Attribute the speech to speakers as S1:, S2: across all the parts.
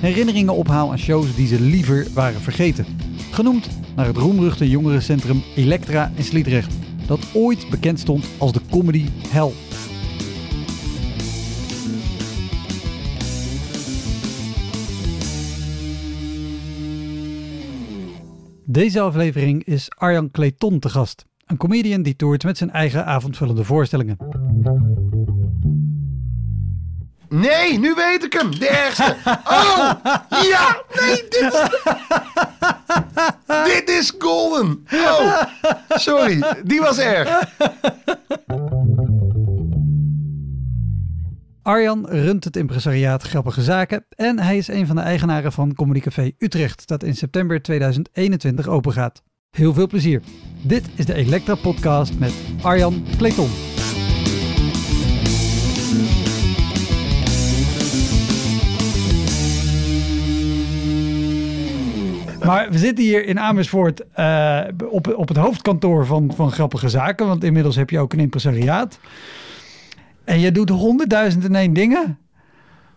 S1: herinneringen ophaal aan shows die ze liever waren vergeten. Genoemd naar het roemruchte jongerencentrum Elektra in Sliedrecht, dat ooit bekend stond als de comedy hell. Deze aflevering is Arjan Clayton te gast. Een comedian die toert met zijn eigen avondvullende voorstellingen.
S2: Nee, nu weet ik hem. De ergste. Oh, ja. Nee, dit is... dit is golden. Oh, sorry. Die was erg.
S1: Arjan runt het impresariaat Grappige Zaken en hij is een van de eigenaren van Comedy Café Utrecht, dat in september 2021 opengaat. Heel veel plezier. Dit is de Elektra Podcast met Arjan Clayton. Maar we zitten hier in Amersfoort eh, op, op het hoofdkantoor van, van Grappige Zaken, want inmiddels heb je ook een impresariaat. En je doet honderdduizend en één dingen.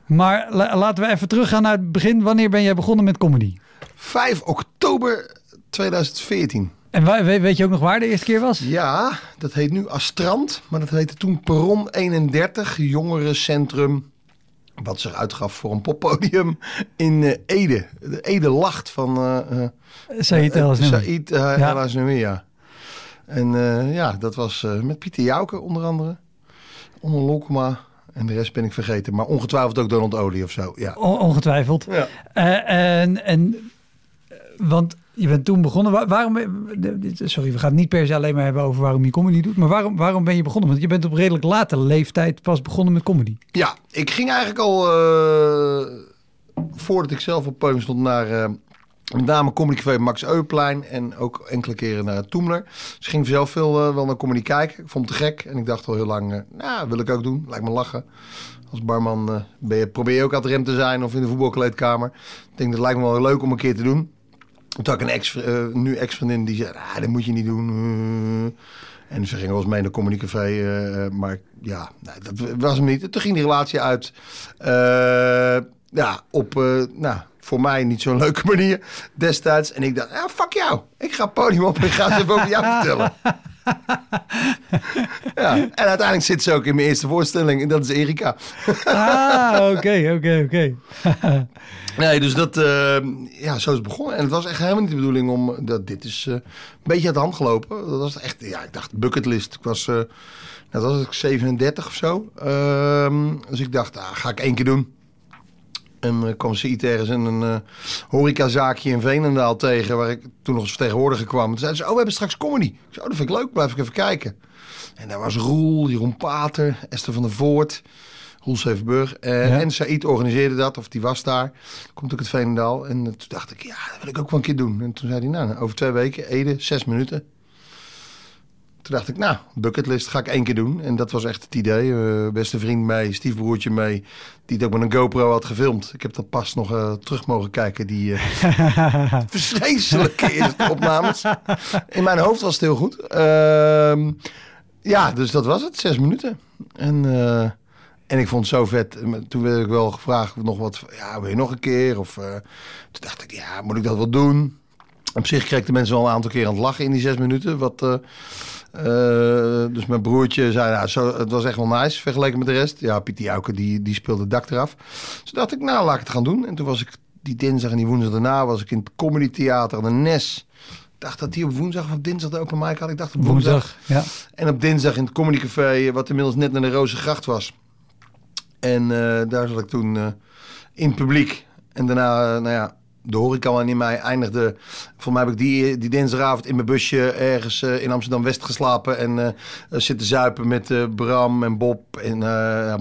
S1: Maar la- laten we even teruggaan naar het begin. Wanneer ben jij begonnen met comedy?
S2: 5 oktober 2014.
S1: En weet je ook nog waar de eerste keer was?
S2: Ja, dat heet nu Astrand. Maar dat heette toen Perron 31, jongerencentrum. Wat zich uitgaf voor een poppodium in eh, Ede. De Ede Lacht van... eh,
S1: Said El.
S2: Said ja. En eh, ja, dat was eh, met Pieter Jouke onder andere. Onder Lokema. En de rest ben ik vergeten. Maar ongetwijfeld ook Donald Olie of zo. Ja.
S1: On- ongetwijfeld.
S2: Ja.
S1: En, en, want je bent toen begonnen. Wa- waarom, dit- sorry, we gaan het niet per se alleen maar hebben over waarom je comedy doet. Maar waarom, waarom ben je begonnen? Want je bent op redelijk late leeftijd pas begonnen met comedy.
S2: ja, ik ging eigenlijk al... eh, voordat ik zelf op podium stond naar... eh, met name Comedy Max Euplein en ook enkele keren naar Toemler. Dus ging zelf veel eh, wel naar comedy kijken. Ik vond het te gek en ik dacht al heel lang, eh, nou, wil ik ook doen. Lijkt me lachen. Als barman eh, ben je, probeer je ook aan het rem te zijn of in de voetbalkleedkamer. Ik denk, dat lijkt me wel leuk om een keer te doen. Toen had ik een ex, eh, nu ex-vriendin die zei, ah, dat moet je niet doen. Eh. En ze ging wel eens mee naar Comedy Café. eh, maar ja, nee, dat was hem niet. Toen ging die relatie uit. ja, op, nou, voor mij niet zo'n leuke manier destijds. En ik dacht, ja, fuck jou. Ik ga het podium op en ik ga ze even over jou vertellen. ja, en uiteindelijk zit ze ook in mijn eerste voorstelling. En dat is Erika.
S1: Ah, oké, oké, oké.
S2: Nee, dus dat, eh, ja, zo is het begonnen. En het was echt helemaal niet de bedoeling om, dat dit is eh, een beetje uit de hand gelopen. Dat was echt, ja, ik dacht bucketlist. Ik was, nou, dat was ik 37 of zo. Ehm, dus ik dacht, ah, ga ik één keer doen. En uh, kwam ze ergens in een uh, horecazaakje in Veenendaal tegen, waar ik toen nog als vertegenwoordiger kwam. En toen zeiden ze, oh, we hebben straks comedy. Ik zei, oh, dat vind ik leuk, blijf ik even kijken. En daar was Roel, Jeroen Pater, Esther van der Voort, Roel Zevenburg. Uh,
S1: Ja.
S2: En Said organiseerde dat, of die was daar. Komt ook uit Veenendaal. En toen dacht ik, ja, dat wil ik ook wel een keer doen. En toen zei hij, nou, over twee weken, Ede, zes minuten. Toen dacht ik, nou, bucketlist ga ik één keer doen. En dat was echt het idee. Uh, beste vriend mee, stiefbroertje mee, die het ook met een GoPro had gefilmd. Ik heb dat pas nog uh, terug mogen kijken, die uh, vreselijke eerste opnames. In mijn hoofd was het heel goed. Uh, ja, dus dat was het, zes minuten. En, en ik vond het zo vet. Toen werd ik wel gevraagd nog wat, ja, wil je nog een keer? Of toen dacht ik, ja, moet ik dat wel doen? Op zich kreeg de mensen wel een aantal keer aan het lachen in die zes minuten. Wat, uh, dus mijn broertje zei, nou, zo, het was echt wel nice vergeleken met de rest. Ja, Pieter Jouke, die, die speelde het dak eraf. Dus dacht ik, nou, laat ik het gaan doen. En toen was ik die dinsdag en die woensdag daarna was ik in het Comedy Theater aan de Nes dacht dat die op woensdag of op dinsdag de open mic had. Ik dacht op woensdag.
S1: Woensdag. Ja.
S2: En op dinsdag in het Comedy Café, wat inmiddels net naar de Rozengracht was. En eh, daar zat ik toen eh, in het publiek. En daarna, eh, nou ja, de horeca in mij eindigde. Voor mij heb ik die, die dinsdagavond in mijn busje ergens eh, in Amsterdam-West geslapen. En eh, zitten zuipen met eh, Bram en Bob. En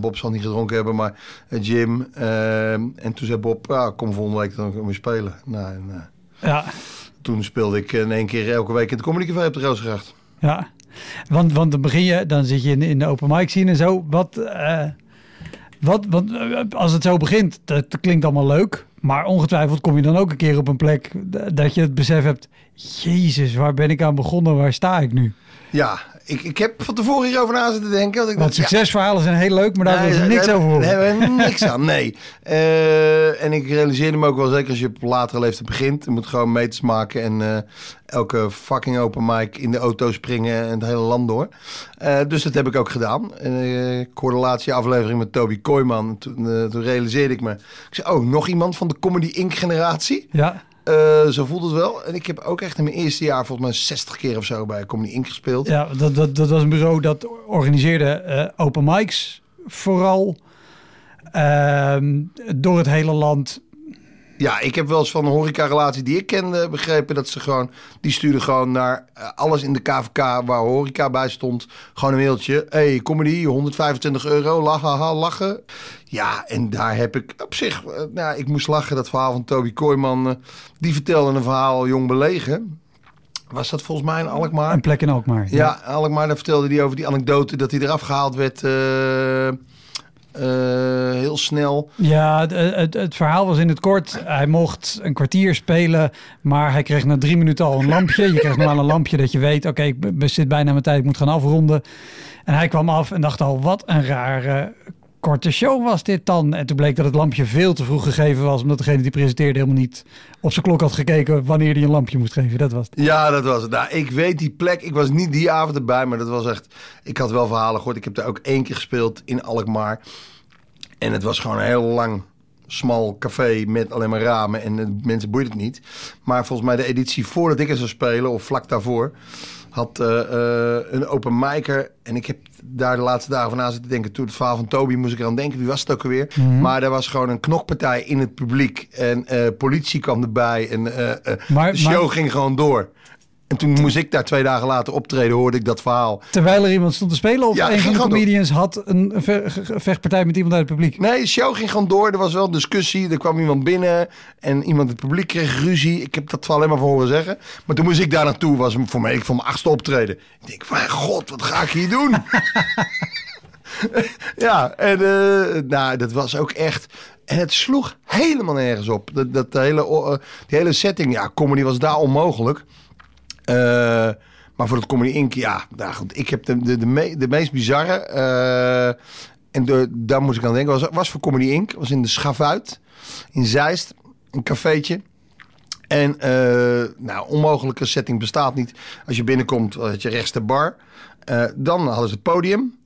S2: Bob zal niet gedronken hebben, maar eh, Jim. Eh, en toen zei Bob, ja, kom volgende week dan weer spelen. Nou, en, eh,
S1: Ja.
S2: toen speelde ik in één keer elke week in het Comedy Café op de Rozengracht.
S1: Ja, want, want dan begin je, dan zit je in, in de open mic scene en zo. Wat, eh, wat, wat, eh, als het zo begint, dat klinkt allemaal leuk. Maar ongetwijfeld kom je dan ook een keer op een plek dat je het besef hebt. Jezus, waar ben ik aan begonnen? Waar sta ik nu?
S2: Ja, ik, ik heb van tevoren hierover na zitten denken. Want ik
S1: Want
S2: dacht, ja,
S1: succesverhalen zijn heel leuk, maar daar
S2: Nee,
S1: wil je niks over
S2: Daar
S1: horen.
S2: hebben we niks aan, nee. Eh, en ik realiseerde me ook wel, zeker als je op latere leeftijd begint... je moet gewoon meters maken en eh, elke fucking open mic in de auto springen... en het hele land door. Eh, dus dat heb ik ook gedaan. Ik hoorde de laatste aflevering met Toby Kooijman. Toen, toen realiseerde ik me... Ik zei, oh, nog iemand van de Comedy Inc. generatie?
S1: Ja,
S2: Eh, zo voelt het wel. En ik heb ook echt in mijn eerste jaar volgens mij 60 keer of zo bij Comedy Inc. gespeeld.
S1: ja dat, dat, dat was een bureau dat organiseerde eh, open mics vooral. Ehm, door het hele land.
S2: Ja, ik heb wel eens van een horeca-relatie die ik kende begrepen dat ze gewoon, die stuurden gewoon naar eh, alles in de KVK waar horeca bij stond, gewoon een mailtje. hey, comedy, 125 euro, lachen, lachen. Ja, en daar heb ik op zich, eh, nou, ik moest lachen, dat verhaal van Toby Kooijman, eh, die vertelde een verhaal jong belegen. Was dat volgens mij in Alkmaar?
S1: Een plek in Alkmaar.
S2: Ja, Alkmaar, daar vertelde hij over die anekdote dat hij eraf gehaald werd eh, heel snel.
S1: Ja, het, het, verhaal was in het kort. Hij mocht een kwartier spelen, maar hij kreeg na drie minuten al een lampje. Je krijgt normaal een lampje dat je weet, oké, ik zit bijna mijn tijd, ik moet gaan afronden. En hij kwam af en dacht al, wat een rare korte show was dit dan. En toen bleek dat het lampje veel te vroeg gegeven was, omdat degene die presenteerde helemaal niet op zijn klok had gekeken wanneer hij een lampje moest geven. Dat was het.
S2: Ja, dat was het. Nou, ik weet die plek. Ik was niet die avond erbij, maar dat was echt... Ik had wel verhalen gehoord. Ik heb daar ook één keer gespeeld in Alkmaar. En het was gewoon een heel lang, smal café met alleen maar ramen. En mensen boeide het niet. Maar volgens mij de editie voordat ik er zou spelen, of vlak daarvoor... had eh, eh, een open micer. En ik heb daar de laatste dagen van na zitten denken. Toen het verhaal van Toby moest ik eraan denken. Wie was het ook alweer? Maar er was gewoon een knokpartij in het publiek. En eh, politie kwam erbij. En eh, eh,
S1: Maar-
S2: de show
S1: maar-
S2: ging gewoon door. En toen moest ik daar twee dagen later optreden, hoorde ik dat verhaal.
S1: Terwijl er iemand stond te spelen of
S2: Ja,
S1: een van de
S2: door.
S1: comedians had een vechtpartij met iemand uit het publiek.
S2: Nee, de show ging gewoon door. Er was wel discussie. Er kwam iemand binnen en iemand in het publiek kreeg ruzie. Ik heb dat wel alleen maar voor horen zeggen. Maar toen moest ik daar naartoe. Was voor mij ik voor mijn achtste optreden. Ik denk, mijn god, wat ga ik hier doen? ja, en eh, nou, dat was ook echt... En het sloeg helemaal nergens op. Dat, dat hele, eh, die hele setting, ja, comedy was daar onmogelijk. Eh, maar voor het Comedy Inc, ja, nou goed, ik heb de, de, de, me- de meest bizarre, eh, en de, daar moest ik aan denken, was, was voor Comedy Inc, was in de Schavuit, in Zeist, een cafeetje. En, eh, nou, onmogelijke setting bestaat niet. Als je binnenkomt, had je rechts de bar. Dan hadden ze het podium.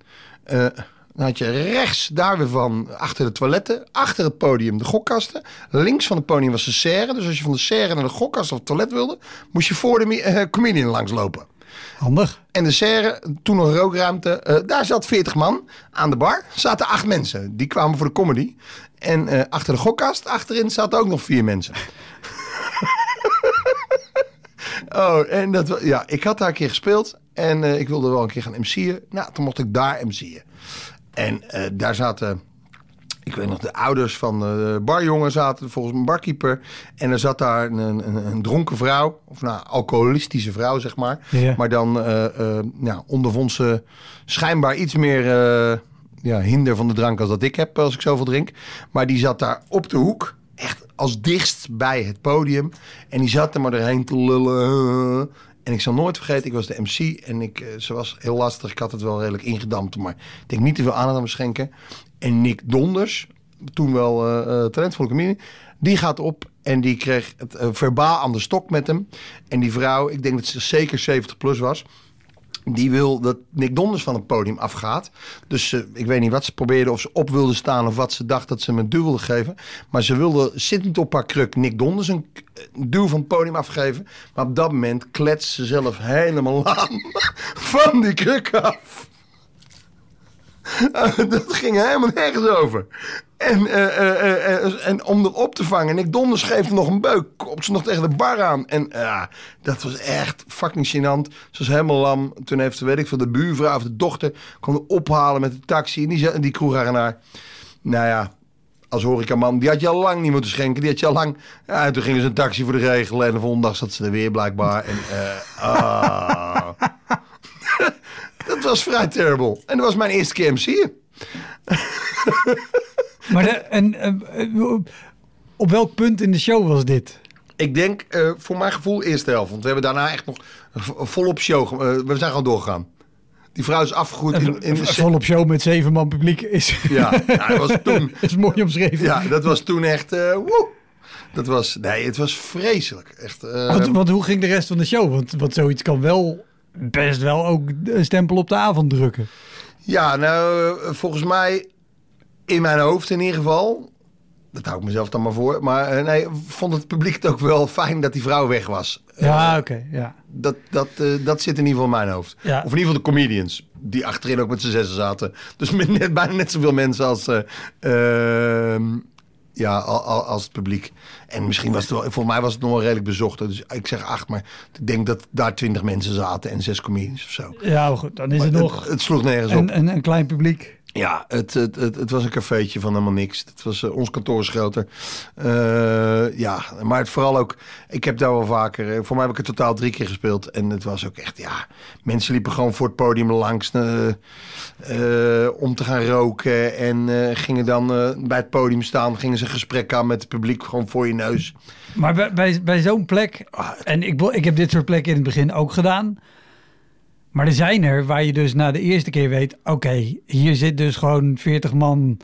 S2: Dan had je rechts daar weer van, achter de toiletten, achter het podium de gokkasten. Links van het podium was de serre. Dus als je van de serre naar de gokkast of het toilet wilde, moest je voor de eh, comedian langslopen.
S1: Handig.
S2: En de serre, toen nog rookruimte, eh, daar zat 40 man. Aan de bar zaten acht mensen. Die kwamen voor de comedy. En eh, achter de gokkast, achterin zaten ook nog vier mensen. oh, en dat, ja, ik had daar een keer gespeeld. En ik wilde wel een keer gaan MC'en. Nou, toen mocht ik daar MC'en. En eh, daar zaten, ik weet nog, de ouders van de barjongen zaten, volgens een barkeeper. En er zat daar een, een, een dronken vrouw, of nou, alcoholistische vrouw, zeg maar.
S1: Ja.
S2: Maar dan eh eh ja, ondervond ze schijnbaar iets meer eh, ja, hinder van de drank als dat ik heb als ik zoveel drink. Maar die zat daar op de hoek, echt als dichtst bij het podium. En die zat er maar doorheen te lullen. En ik zal nooit vergeten, ik was de MC en ik, eh, ze was heel lastig. Ik had het wel redelijk ingedampt, maar ik denk niet te veel aandacht aan schenken. En Nick Donders, toen wel eh eh, talentvolle comedian, die gaat op en die kreeg het eh, verbaal aan de stok met hem. En die vrouw, ik denk dat ze zeker 70 plus was. Die wil dat Nick Donders van het podium afgaat. Dus eh, ik weet niet wat ze probeerde, of ze op wilde staan of wat ze dacht dat ze hem een duw wilde geven. Maar ze wilde zittend op haar kruk Nick Donders een duw van het podium afgeven. Maar op dat moment kletst ze zelf helemaal lam van die kruk af. dat ging helemaal nergens over. En, eh, eh, eh, en om erop te vangen. Nick Donders geeft hem nog een beuk. Komt ze nog tegen de bar aan. En ja, dat was echt fucking gênant. Ze was helemaal lam. Toen heeft, weet ik veel, de buurvrouw of de dochter... kwam ophalen met de taxi. En die, die kroegeigenaar... Nou ja, als horecaman, die had je al lang niet moeten schenken. Die had je al lang... Ja, toen gingen ze een taxi voor de regelen. En de volgende dag zat ze er weer blijkbaar. En eh, ah. Dat was vrij terrible. En dat was mijn eerste keer MC.
S1: Maar de, en, eh, eh, op welk punt in de show was dit?
S2: Ik denk, eh, voor mijn gevoel, eerste helft. Want we hebben daarna echt nog volop show. we zijn gewoon doorgegaan. Die vrouw is afgegroeid in, in de...
S1: Volop show met zeven man publiek is,
S2: Ja, ja, dat was toen...
S1: is mooi omschreven.
S2: Ja, dat was toen echt... woe. Dat was... Nee, het was vreselijk. Echt...
S1: Want, want hoe ging de rest van de show? Want, want zoiets kan wel best wel ook een stempel op de avond drukken.
S2: Ja, nou, eh, volgens mij... In mijn hoofd in ieder geval... Dat hou ik mezelf dan maar voor. Maar eh, nee, vond het publiek het ook wel fijn dat die vrouw weg was.
S1: Ja, oké. ja.
S2: Dat, dat, eh, dat zit in ieder geval in mijn hoofd.
S1: Ja.
S2: Of in ieder geval de comedians. Die achterin ook met z'n zessen zaten. Dus met net, bijna net zoveel mensen als, eh, ehm, ja, al- al- als het publiek. En misschien was het wel... Voor mij was het nog wel redelijk bezocht. Dus ik zeg acht, maar ik denk dat daar twintig mensen zaten. En zes comedians of zo.
S1: Ja, maar goed. Dan is
S2: Maar
S1: het
S2: het,
S1: nog
S2: het sloeg nergens op.
S1: een, een, een klein publiek.
S2: Ja, het, het, het, het was een cafeetje van helemaal niks. Het was, eh, ons kantoor is groter. Eh, ja, maar het vooral ook... Ik heb daar wel vaker... eh, voor mij heb ik het totaal drie keer gespeeld. En het was ook echt, ja... Mensen liepen gewoon voor het podium langs... om te gaan roken. En gingen dan bij het podium staan. Gingen ze een gesprek aan met het publiek. Gewoon voor je neus.
S1: Maar bij, bij, bij zo'n plek, en ik, ik heb dit soort plekken in het begin ook gedaan. Maar er zijn er waar je dus na de eerste keer weet: oké, hier zit dus gewoon 40 man,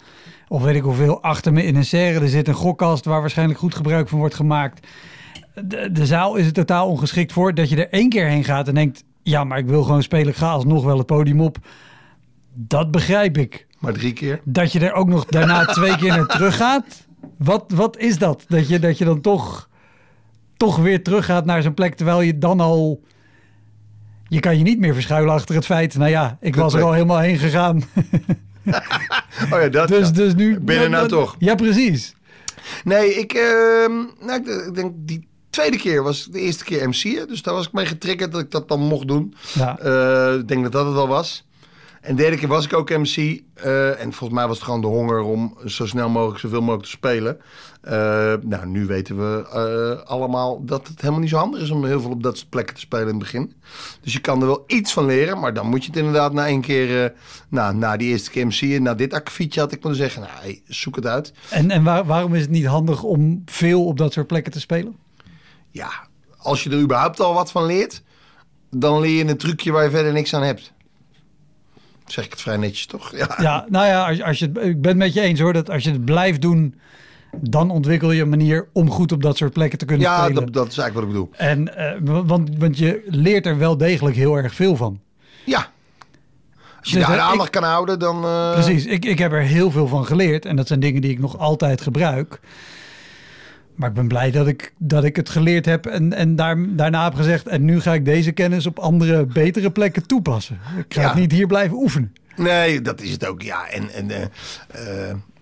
S1: of weet ik hoeveel, achter me in een serre. Er zit een gokkast waar waarschijnlijk goed gebruik van wordt gemaakt. De, de zaal is er totaal ongeschikt voor dat je er één keer heen gaat en denkt: ja, maar ik wil gewoon spelen, ik ga alsnog wel het podium op. Dat begrijp ik.
S2: Maar drie keer.
S1: Dat je er ook nog daarna twee keer naar terug gaat. Wat, wat is dat? Dat je, dat je dan toch, toch weer terug gaat naar zo'n plek terwijl je dan al. Je kan je niet meer verschuilen achter het feit. Nou ja, ik was er al helemaal heen gegaan.
S2: Oh ja, dat
S1: Dus,
S2: ja.
S1: dus nu.
S2: Er nou toch?
S1: Ja, precies.
S2: Nee, ik, ehm, nou, ik, ik denk die tweede keer was de eerste keer MC'en. Dus daar was ik mee getriggerd dat ik dat dan mocht doen.
S1: Ja.
S2: Eh, ik denk dat dat het wel was. En de derde keer was ik ook MC. eh, en volgens mij was het gewoon de honger om zo snel mogelijk zoveel mogelijk te spelen. Eh, nou, nu weten we eh, allemaal dat het helemaal niet zo handig is om heel veel op dat soort plekken te spelen in het begin. Dus je kan er wel iets van leren, maar dan moet je het inderdaad na één keer, eh, nou, na die eerste keer MC en na dit akkefietje had ik moeten zeggen, nou, hey, zoek het uit.
S1: En, en waar- waarom is het niet handig om veel op dat soort plekken te spelen?
S2: Ja, als je er überhaupt al wat van leert, dan leer je een trucje waar je verder niks aan hebt. Zeg ik het vrij netjes, toch? Ja.
S1: Ja, nou ja, als, als je, het- ik ben het met je eens hoor. Dat als je het blijft doen, dan ontwikkel je een manier om goed op dat soort plekken te kunnen
S2: Ja,
S1: spelen.
S2: dat, dat is eigenlijk wat ik bedoel.
S1: En, eh, want, want je leert er wel degelijk heel erg veel van.
S2: Ja. Als je
S1: Dus,
S2: daar
S1: eh, ik-
S2: aandacht kan houden, dan... eh,
S1: Precies, ik, ik heb er heel veel van geleerd. En dat zijn dingen die ik nog altijd gebruik. Maar ik ben blij dat ik, dat ik het geleerd heb en, en daar, daarna heb gezegd... en nu ga ik deze kennis op andere, betere plekken toepassen. Ik ga
S2: Ja.
S1: het niet hier blijven oefenen.
S2: Nee, dat is het ook, ja. En, en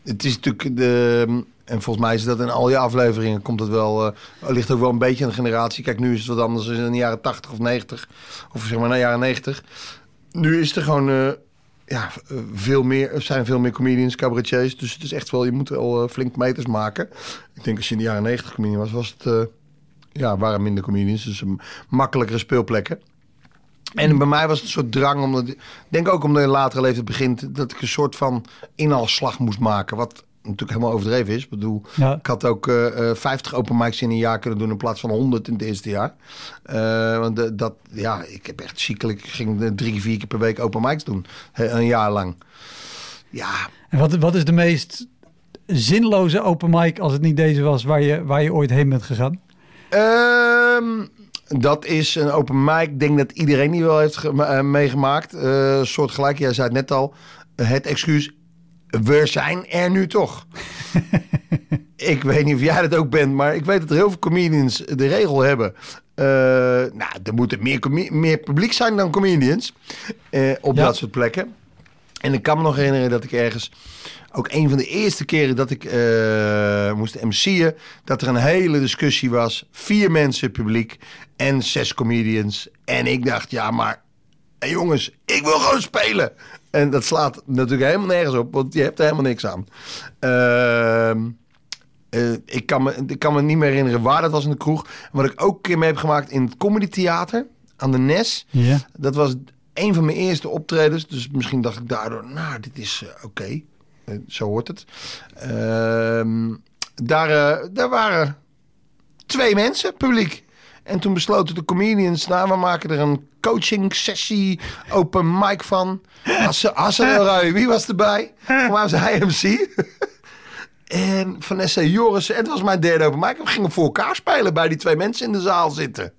S2: het is natuurlijk de... En volgens mij is dat in al je afleveringen komt het wel... eh, ligt ook wel een beetje aan de generatie. Kijk, nu is het wat anders dan in de jaren 80 of 90. Of zeg maar, na jaren 90. Nu is er gewoon... eh, ja, eh, veel meer, er zijn veel meer comedians, cabaretiers. Dus het is echt wel, je moet wel flink meters maken. Ik denk als je in de jaren 90 comedian was, was het... ja, waren minder comedians. Dus makkelijkere speelplekken. En bij mij was het een soort drang, omdat ik denk ook omdat je in latere leeftijd begint, dat ik een soort van inhaalslag moest maken. Wat natuurlijk helemaal overdreven is. Ik bedoel,
S1: Ja.
S2: ik had ook eh, eh, 50 open mics in een jaar kunnen doen in plaats van 100 in het eerste jaar. Eh, want de- dat, ja, ik heb echt ziekelijk, ik ging eh, drie, vier keer per week open mics doen. eh, Een jaar lang. Ja,
S1: En wat, wat is de meest zinloze open mic als het niet deze was waar je, waar je ooit heen bent gegaan?
S2: Ehm, Dat is een open mic. Ik denk dat iedereen die wel heeft eh, meegemaakt. Eh soort gelijk, jij zei het net al. Het excuus, we zijn er nu toch. ik weet niet of jij dat ook bent, maar ik weet dat er heel veel comedians de regel hebben. Eh, nou, er moet meer, meer publiek zijn dan comedians op
S1: Ja.
S2: dat soort plekken. En ik kan me nog herinneren dat ik ergens, ook een van de eerste keren dat ik eh, moest MC'en, dat er een hele discussie was. Vier mensen publiek en zes comedians. En ik dacht, ja, maar hey jongens, ik wil gewoon spelen. En dat slaat natuurlijk helemaal nergens op, want je hebt er helemaal niks aan. Ehm, eh, ik, kan me, ik kan me niet meer herinneren waar dat was in de kroeg. Wat ik ook een keer mee heb gemaakt in het Comedy Theater aan de Nes. Dat was een van mijn eerste optredens. Dus misschien dacht ik daardoor, nou, dit is eh, oké. Zo hoort het. Ehm, daar, eh, daar waren twee mensen, publiek. En toen besloten de comedians, nou, we maken er een coaching sessie, open mic van. El Rai, wie was erbij? Voor was hij MC. En Vanessa Joris, en het was mijn derde open mic. We gingen voor elkaar spelen bij die twee mensen in de zaal zitten.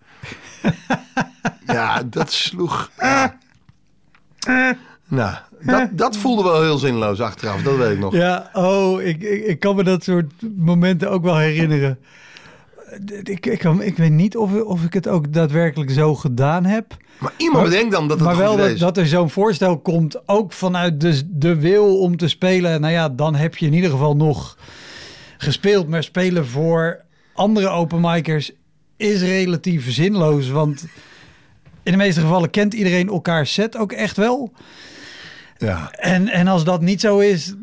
S2: Ja, dat sloeg. ja. Nou, dat, dat voelde wel heel zinloos achteraf, dat weet ik nog.
S1: Ja, oh, ik, ik, ik kan me dat soort momenten ook wel herinneren. Ik, ik, kan, ik weet niet of, of ik het ook daadwerkelijk zo gedaan heb.
S2: Maar iemand
S1: Maar-
S2: bedenkt dan dat het
S1: maar wel dat, dat er zo'n voorstel komt, ook vanuit de, de wil om te spelen. Nou ja, dan heb je in ieder geval nog gespeeld. Maar spelen voor andere openmikers is relatief zinloos. Want in de meeste gevallen kent iedereen elkaar set ook echt wel.
S2: Ja.
S1: En, en als dat niet zo is,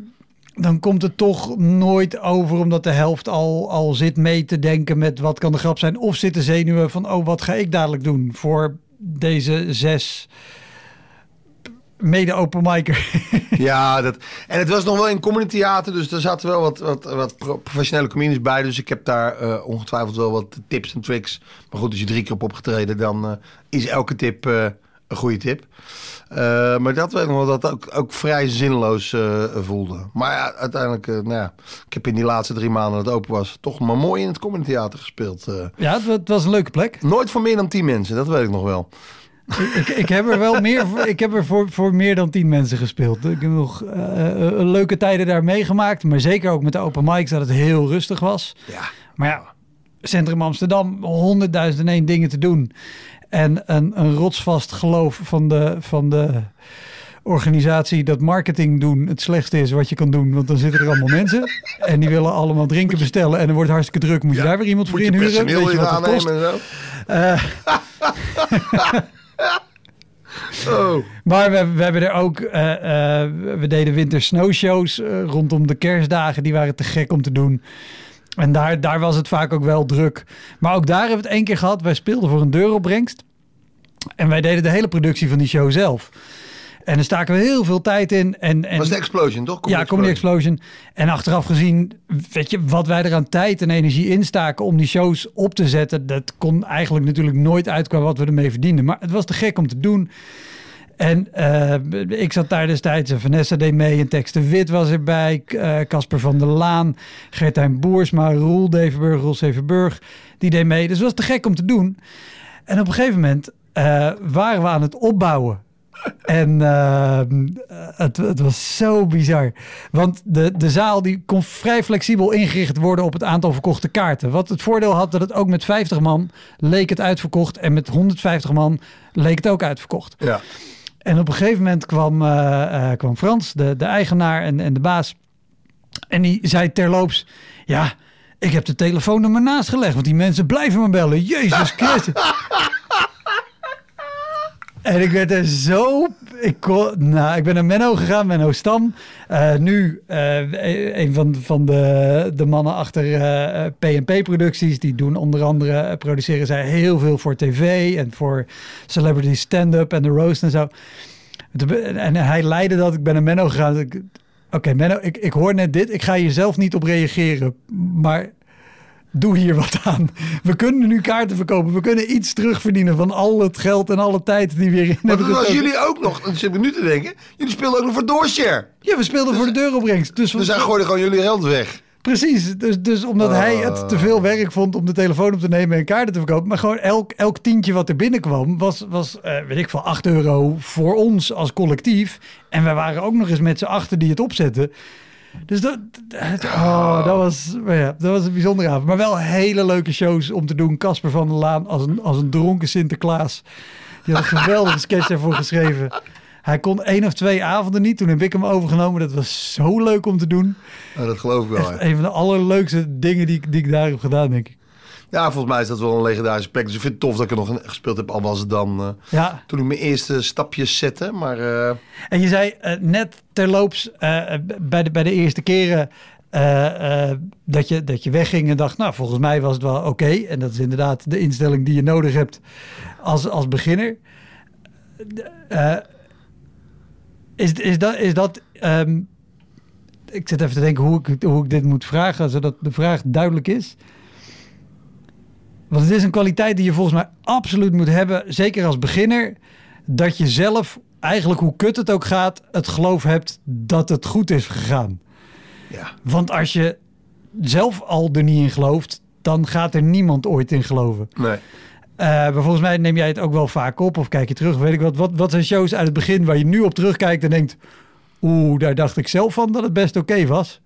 S1: dan komt het toch nooit over omdat de helft al, al zit mee te denken met wat kan de grap zijn. Of zitten zenuwen van, oh, wat ga ik dadelijk doen voor deze zes mede-openmiker.
S2: Ja, dat, en het was nog wel in comedy theater, dus er zaten wel wat, wat, wat pro- professionele comedians bij. Dus ik heb daar eh, ongetwijfeld wel wat tips en tricks. Maar goed, als je drie keer op opgetreden, dan eh, is elke tip eh, een goede tip. Eh, maar dat weet ik nog wel, dat het ook, ook vrij zinloos eh, voelde. Maar ja, uiteindelijk, eh, nou ja, ik heb in die laatste drie maanden dat het open was, toch maar mooi in het comedy theater gespeeld.
S1: ja, het, wa- het was een leuke plek.
S2: nooit voor meer dan tien mensen, dat weet ik nog wel.
S1: ik, ik heb er wel meer voor, ik heb er voor, voor meer dan tien mensen gespeeld. Ik heb nog leuke tijden daar meegemaakt. Maar zeker ook met de open mics dat het heel rustig was.
S2: Ja,
S1: Maar ja, Centrum Amsterdam, honderdduizend en één dingen te doen. En een, een rotsvast geloof van de, van de organisatie dat marketing doen het slechtste is wat je kan doen. Want dan zitten er allemaal mensen en die willen allemaal drinken bestellen. En dan wordt het hartstikke druk. Moet je
S2: Ja,
S1: daar weer iemand voor inhuren? Weet je wat het kost?
S2: aannemen en zo. oh.
S1: Maar we, we hebben er ook, eh, eh, we deden winter snowshows rondom de kerstdagen. Die waren te gek om te doen. En daar, daar was het vaak ook wel druk. Maar ook daar hebben we het één keer gehad. Wij speelden voor een deuropbrengst. En wij deden de hele productie van die show zelf. En daar staken we heel veel tijd in. En, en,
S2: Was de Explosion, toch?
S1: ja, Comedy Explosion. En achteraf gezien, weet je, wat wij er aan tijd en energie instaken om die shows op te zetten, dat kon eigenlijk natuurlijk nooit uitkomen wat we ermee verdienden. Maar het was te gek om te doen. En eh, ik zat daar destijds en Vanessa deed mee en Tex de Wit was erbij. Eh, Casper van der Laan, Gertijn Boersma, Roel Devenburg, Roel Severburg. Die deed mee. Dus het was te gek om te doen. En op een gegeven moment eh, waren we aan het opbouwen. En het, het was zo bizar. Want de, de zaal die kon vrij flexibel ingericht worden op het aantal verkochte kaarten. Wat het voordeel had dat het ook met 50 man leek het uitverkocht. En met 150 man leek het ook uitverkocht.
S2: Ja.
S1: En op een gegeven moment kwam, eh, eh, kwam Frans, de, de eigenaar en, en de baas. En die zei terloops, ja, ik heb de telefoonnummer naast gelegd. Want die mensen blijven me bellen. Jezus Christus. En ik werd er zo... Ik, nou, ik ben naar Menno gegaan, Menno Stam. Eh, nu eh, een van, van de, de mannen achter eh, PNP Producties. Die doen onder andere, eh, produceren zij heel veel voor tv en voor celebrity stand-up en de roast en zo. En hij leidde dat. Ik ben naar Menno gegaan. Ik- Oké, Menno, ik, ik hoor net dit. Ik ga hier zelf niet op reageren. Maar doe hier wat aan. We kunnen nu kaarten verkopen. We kunnen iets terugverdienen van al het geld en alle tijd die we hierin
S2: Maar
S1: hebben
S2: dat was
S1: gestoken.
S2: jullie ook nog, dat zit ik nu te denken. Jullie speelden ook nog voor Doorshare.
S1: Ja, we speelden voor de deuropbrengst. Dus,
S2: Dus hij gooide gewoon jullie geld weg.
S1: Precies, dus, dus omdat hij het te veel werk vond om de telefoon op te nemen en kaarten te verkopen. Maar gewoon elk, elk tientje wat er binnenkwam was, was eh, weet ik veel, 8 euro voor ons als collectief. En wij waren ook nog eens met z'n achter die het opzetten. Dus dat, dat- oh, dat, was, ja, dat was een bijzondere avond. Maar wel hele leuke shows om te doen. Casper van der Laan als een, als een dronken Sinterklaas. Die had een geweldige sketch ervoor geschreven. Hij kon één of twee avonden niet. Toen heb ik hem overgenomen. Dat was zo leuk om te doen.
S2: Oh, dat geloof ik wel.
S1: Echt een van de allerleukste dingen die, die ik daar heb gedaan, denk ik.
S2: Ja, volgens mij is dat wel een legendarische plek. Dus ik vind het tof dat ik er nog gespeeld heb. Al was het dan eh,
S1: Ja,
S2: toen ik mijn eerste stapjes zette. Maar eh,
S1: en je zei eh, net terloops bij, de, bij de eerste keren dat, je, dat je wegging en dacht, nou, volgens mij was het wel oké. En dat is inderdaad de instelling die je nodig hebt als, als beginner. Is, is dat, is dat ehm, ik zit even te denken hoe ik, hoe ik dit moet vragen, zodat de vraag duidelijk is. Want het is een kwaliteit die je volgens mij absoluut moet hebben, zeker als beginner, dat je zelf, eigenlijk hoe kut het ook gaat, het geloof hebt dat het goed is gegaan.
S2: ja,
S1: Want als je zelf al er niet in gelooft, dan gaat er niemand ooit in geloven.
S2: nee.
S1: Eh, maar volgens mij neem jij het ook wel vaak op of kijk je terug, weet ik wat. Wat, wat zijn shows uit het begin waar je nu op terugkijkt en denkt, oeh, daar dacht ik zelf van dat het best oké was.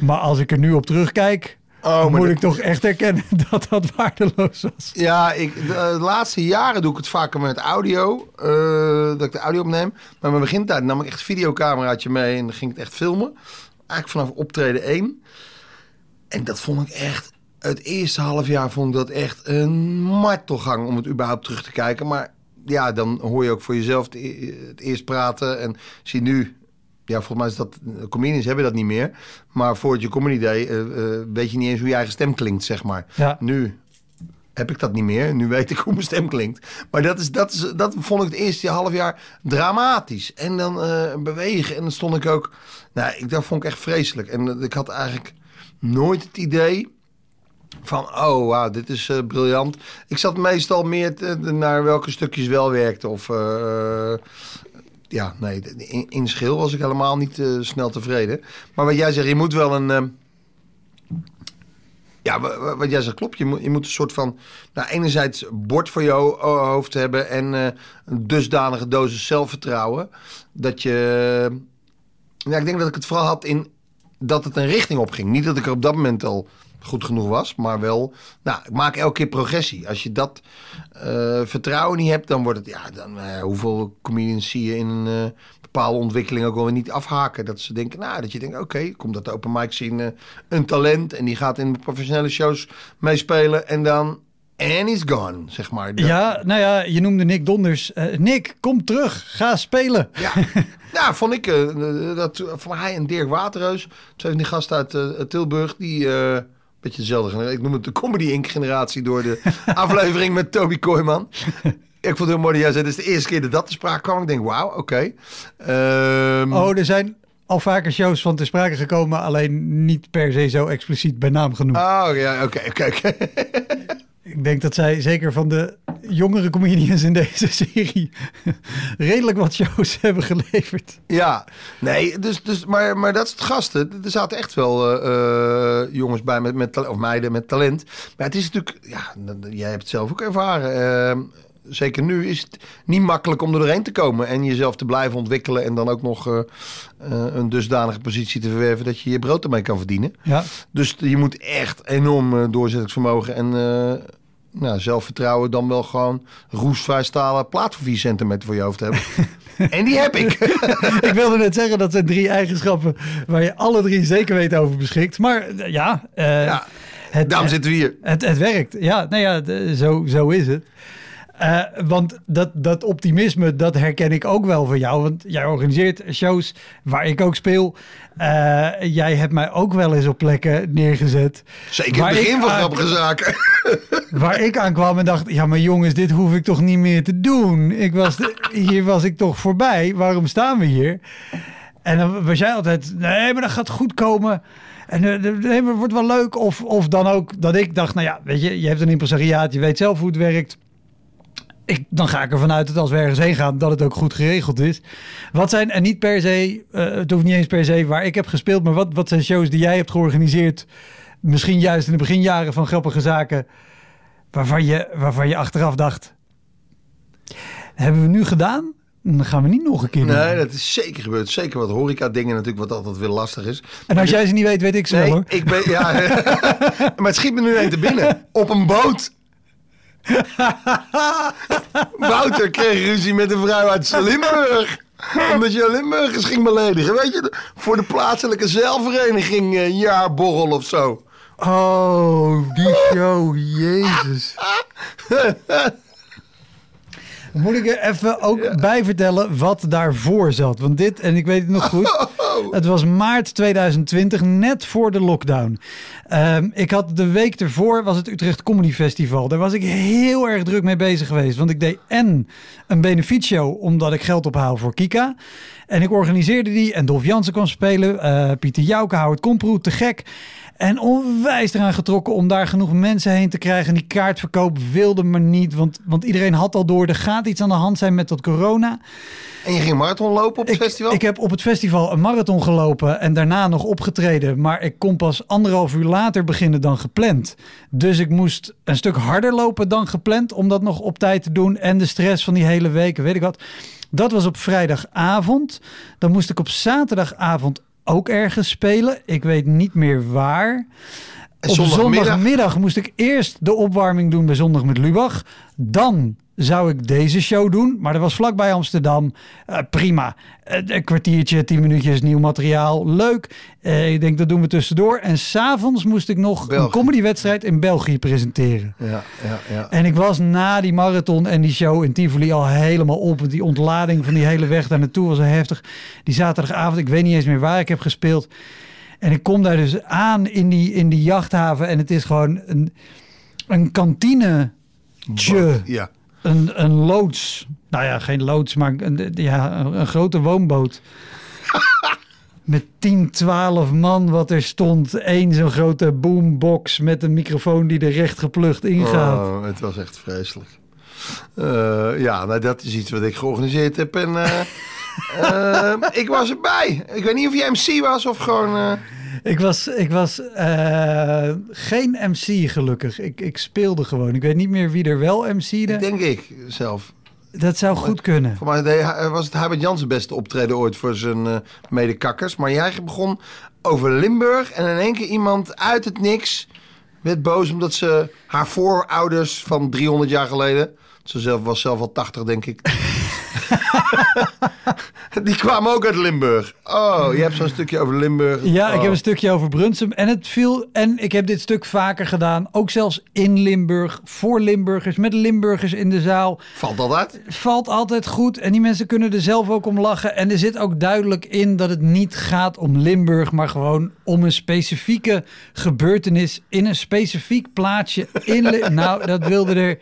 S1: Maar als ik er nu op terugkijk,
S2: Oh,
S1: moet
S2: dat-
S1: ik toch echt erkennen dat dat waardeloos was.
S2: Ja, ik, de, de laatste jaren doe ik het vaker met audio. eh, dat ik de audio opneem. Maar mijn begintijd nam ik echt een videocameraatje mee en dan ging ik het echt filmen. Eigenlijk vanaf optreden 1. En dat vond ik echt... Het eerste half jaar vond ik dat echt een martelgang om het überhaupt terug te kijken. Maar ja, dan hoor je ook voor jezelf het, e- het eerst praten. En zie nu... Ja, volgens mij is dat... Comedians hebben dat niet meer. Maar voor je comedy day eh, eh, weet je niet eens hoe je eigen stem klinkt, zeg maar.
S1: Ja.
S2: Nu heb ik dat niet meer. Nu weet ik hoe mijn stem klinkt. Maar dat, is, dat, is, dat vond ik het eerste half jaar dramatisch. En dan eh, bewegen. En dan stond ik ook... Nou, ik, dat vond ik echt vreselijk. En ik had eigenlijk nooit het idee van... Oh, wauw, dit is briljant. Ik zat meestal meer te- naar welke stukjes wel werkten. Of... ja, nee, in, in schil was ik helemaal niet eh, snel tevreden. Maar wat jij zegt, je moet wel een... eh, ja, wa- wa- wat jij zegt klopt. Je moet, je moet een soort van, nou, enerzijds bord voor je ho- ho- hoofd hebben en eh, een dusdanige dosis zelfvertrouwen. Dat je, ja, ik denk dat ik het vooral had in dat het een richting op ging. Niet dat ik er op dat moment al goed genoeg was, maar wel, nou, ik maak elke keer progressie. Als je dat eh, vertrouwen niet hebt, dan wordt het, ja, dan, eh, hoeveel comedians zie je in een eh, bepaalde ontwikkeling ook wel niet afhaken. Dat ze denken, nou, dat je denkt, oké, komt dat de open mic zien, een talent en die gaat in de professionele shows meespelen en dan, and is gone, zeg maar. Dat-
S1: Ja, nou ja, je noemde Nick Donders. Nick, kom terug, ga spelen.
S2: Ja, ja vond ik eh, dat van hij en Dirk Waterreus, twee van die gasten uit Tilburg, die beetje dezelfde generatie. Ik noem het de comedy inc generatie door de aflevering met Toby Kooijman. Ik vond het heel mooi dat jij zei, dit is de eerste keer dat dat te sprake kwam. Ik denk, wauw, oké. Ehm,
S1: Oh, er zijn al vaker shows van te sprake gekomen, alleen niet per se zo expliciet bij naam genoemd.
S2: Oh ja, oké, oké, oké.
S1: Ik denk dat zij zeker van de jongere comedians in deze serie redelijk wat shows hebben geleverd.
S2: Ja, nee, dus, dus, maar, maar dat is het gasten. Er zaten echt wel eh, eh, jongens bij met, met of meiden met talent. Maar het is natuurlijk, ja, jij hebt het zelf ook ervaren. eh, zeker nu is het niet makkelijk om er doorheen te komen en jezelf te blijven ontwikkelen en dan ook nog eh, een dusdanige positie te verwerven dat je je brood ermee kan verdienen.
S1: Ja,
S2: Dus je moet echt enorm doorzettingsvermogen en nou, zelfvertrouwen dan wel gewoon roestvrij stalen plaat voor 4 centimeter voor je hoofd hebben. en die heb ik.
S1: ik wilde net zeggen dat zijn drie eigenschappen waar je alle drie zeker weten over beschikt. Maar eh, ja, eh,
S2: ja,
S1: het,
S2: daarom
S1: het,
S2: zitten we hier.
S1: het, het werkt. Ja, nou ja, zo, zo is het. Eh, want dat, dat optimisme, dat herken ik ook wel van jou. Want jij organiseert shows waar ik ook speel. Eh, jij hebt mij ook wel eens op plekken neergezet.
S2: Zeker
S1: waar
S2: het begin
S1: ik
S2: van
S1: aan-
S2: grappige zaken.
S1: Waar ik aankwam en dacht, ja maar jongens, dit hoef ik toch niet meer te doen. Ik was de- hier was ik toch voorbij. Waarom staan we hier? En dan was jij altijd, nee, maar dat gaat goed komen. En eh, nee, maar het wordt wel leuk. Of, of dan ook dat ik dacht, nou ja, weet je, je hebt een impresariaat, je weet zelf hoe het werkt. Ik, dan ga ik ervan uit dat als we ergens heen gaan, dat het ook goed geregeld is. Wat zijn, en niet per se, eh, het hoeft niet eens per se waar ik heb gespeeld, maar wat, wat zijn shows die jij hebt georganiseerd, misschien juist in de beginjaren van grappige zaken, waarvan je, waarvan je achteraf dacht, hebben we nu gedaan? Dan gaan we niet nog een keer doen.
S2: Nee, dat is zeker gebeurd. Zeker wat horeca dingen natuurlijk, wat altijd weer lastig is.
S1: En als jij ze niet weet, weet ik ze wel hoor.
S2: ik ben, ja, maar het schiet me nu te binnen. Op een boot. Wouter kreeg ruzie met een vrouw uit Limburg. Omdat je Limburgers ging beledigen. Weet je, voor de plaatselijke zeilvereniging eh, jaarborrel of zo.
S1: Oh, die show, jezus. Moet ik er even ook bij vertellen wat daarvoor zat? Want dit, en ik weet het nog goed, het was maart 2020, net voor de lockdown. Ehm, ik had de week ervoor, was het Utrecht Comedy Festival. Daar was ik heel erg druk mee bezig geweest. Want ik deed en een benefietshow, omdat ik geld ophaal voor Kika. En ik organiseerde die en Dolf Jansen kwam spelen. eh, Pieter Jouke, Howard Komproe, te gek. En onwijs eraan getrokken om daar genoeg mensen heen te krijgen. En die kaartverkoop wilde maar niet. Want, want iedereen had al door, er gaat iets aan de hand zijn met dat corona.
S2: En je ging marathon lopen op het
S1: Ik,
S2: festival?
S1: ik heb op het festival een marathon gelopen en daarna nog opgetreden. Maar ik kon pas anderhalf uur later beginnen dan gepland. Dus ik moest een stuk harder lopen dan gepland om dat nog op tijd te doen. En de stress van die hele week, weet ik wat. Dat was op vrijdagavond. Dan moest ik op zaterdagavond ook ergens spelen. Ik weet niet meer waar. Op
S2: zondagmiddag?
S1: zondagmiddag moest ik eerst de opwarming doen bij Zondag met Lubach. Dan zou ik deze show doen, maar dat was vlakbij Amsterdam. Eh, prima. Eh, een kwartiertje, tien minuutjes, nieuw materiaal. Leuk. Eh, ik denk dat doen we tussendoor. En s'avonds moest ik nog
S2: België.
S1: een comedywedstrijd in België presenteren.
S2: Ja, ja, ja.
S1: En ik was na die marathon en die show in Tivoli al helemaal op. Die ontlading van die hele weg daar naartoe was heftig. Die zaterdagavond, ik weet niet eens meer waar ik heb gespeeld. En ik kom daar dus aan in die, in die jachthaven. En het is gewoon een, een kantine.
S2: Ja.
S1: Een, een loods. Nou ja, geen loods, maar een, ja, een, grote woonboot. Met 10, 12 man wat er stond. Eén zo'n grote boombox met een microfoon die er recht geplucht ingaat.
S2: Oh, het was echt vreselijk. Eh, ja, nou, dat is iets wat ik georganiseerd heb. En eh, eh, ik was erbij. Ik weet niet of jij MC was of gewoon... eh,
S1: Ik was, ik was eh, geen MC gelukkig. Ik, ik speelde gewoon. Ik weet niet meer wie er wel MC'de.
S2: denk ik zelf.
S1: Dat zou goed kunnen.
S2: Voor mij eh, was het Herbert Jansen beste optreden ooit voor zijn eh medekakkers. Maar jij begon over Limburg en in één keer iemand uit het niks werd boos omdat ze haar voorouders van 300 jaar geleden, ze zelf was zelf al 80 denk ik, die kwamen ook uit Limburg. Oh, je hebt zo'n stukje over Limburg.
S1: Ja, ik
S2: Oh.
S1: heb een stukje over Brunsum. En het viel. En ik heb dit stuk vaker gedaan. Ook zelfs in Limburg. Voor Limburgers. Met Limburgers in de zaal.
S2: Valt dat uit?
S1: Valt altijd goed. En die mensen kunnen er zelf ook om lachen. En er zit ook duidelijk in dat het niet gaat om Limburg. Maar gewoon om een specifieke gebeurtenis. In een specifiek plaatsje. In nou, dat wilde er.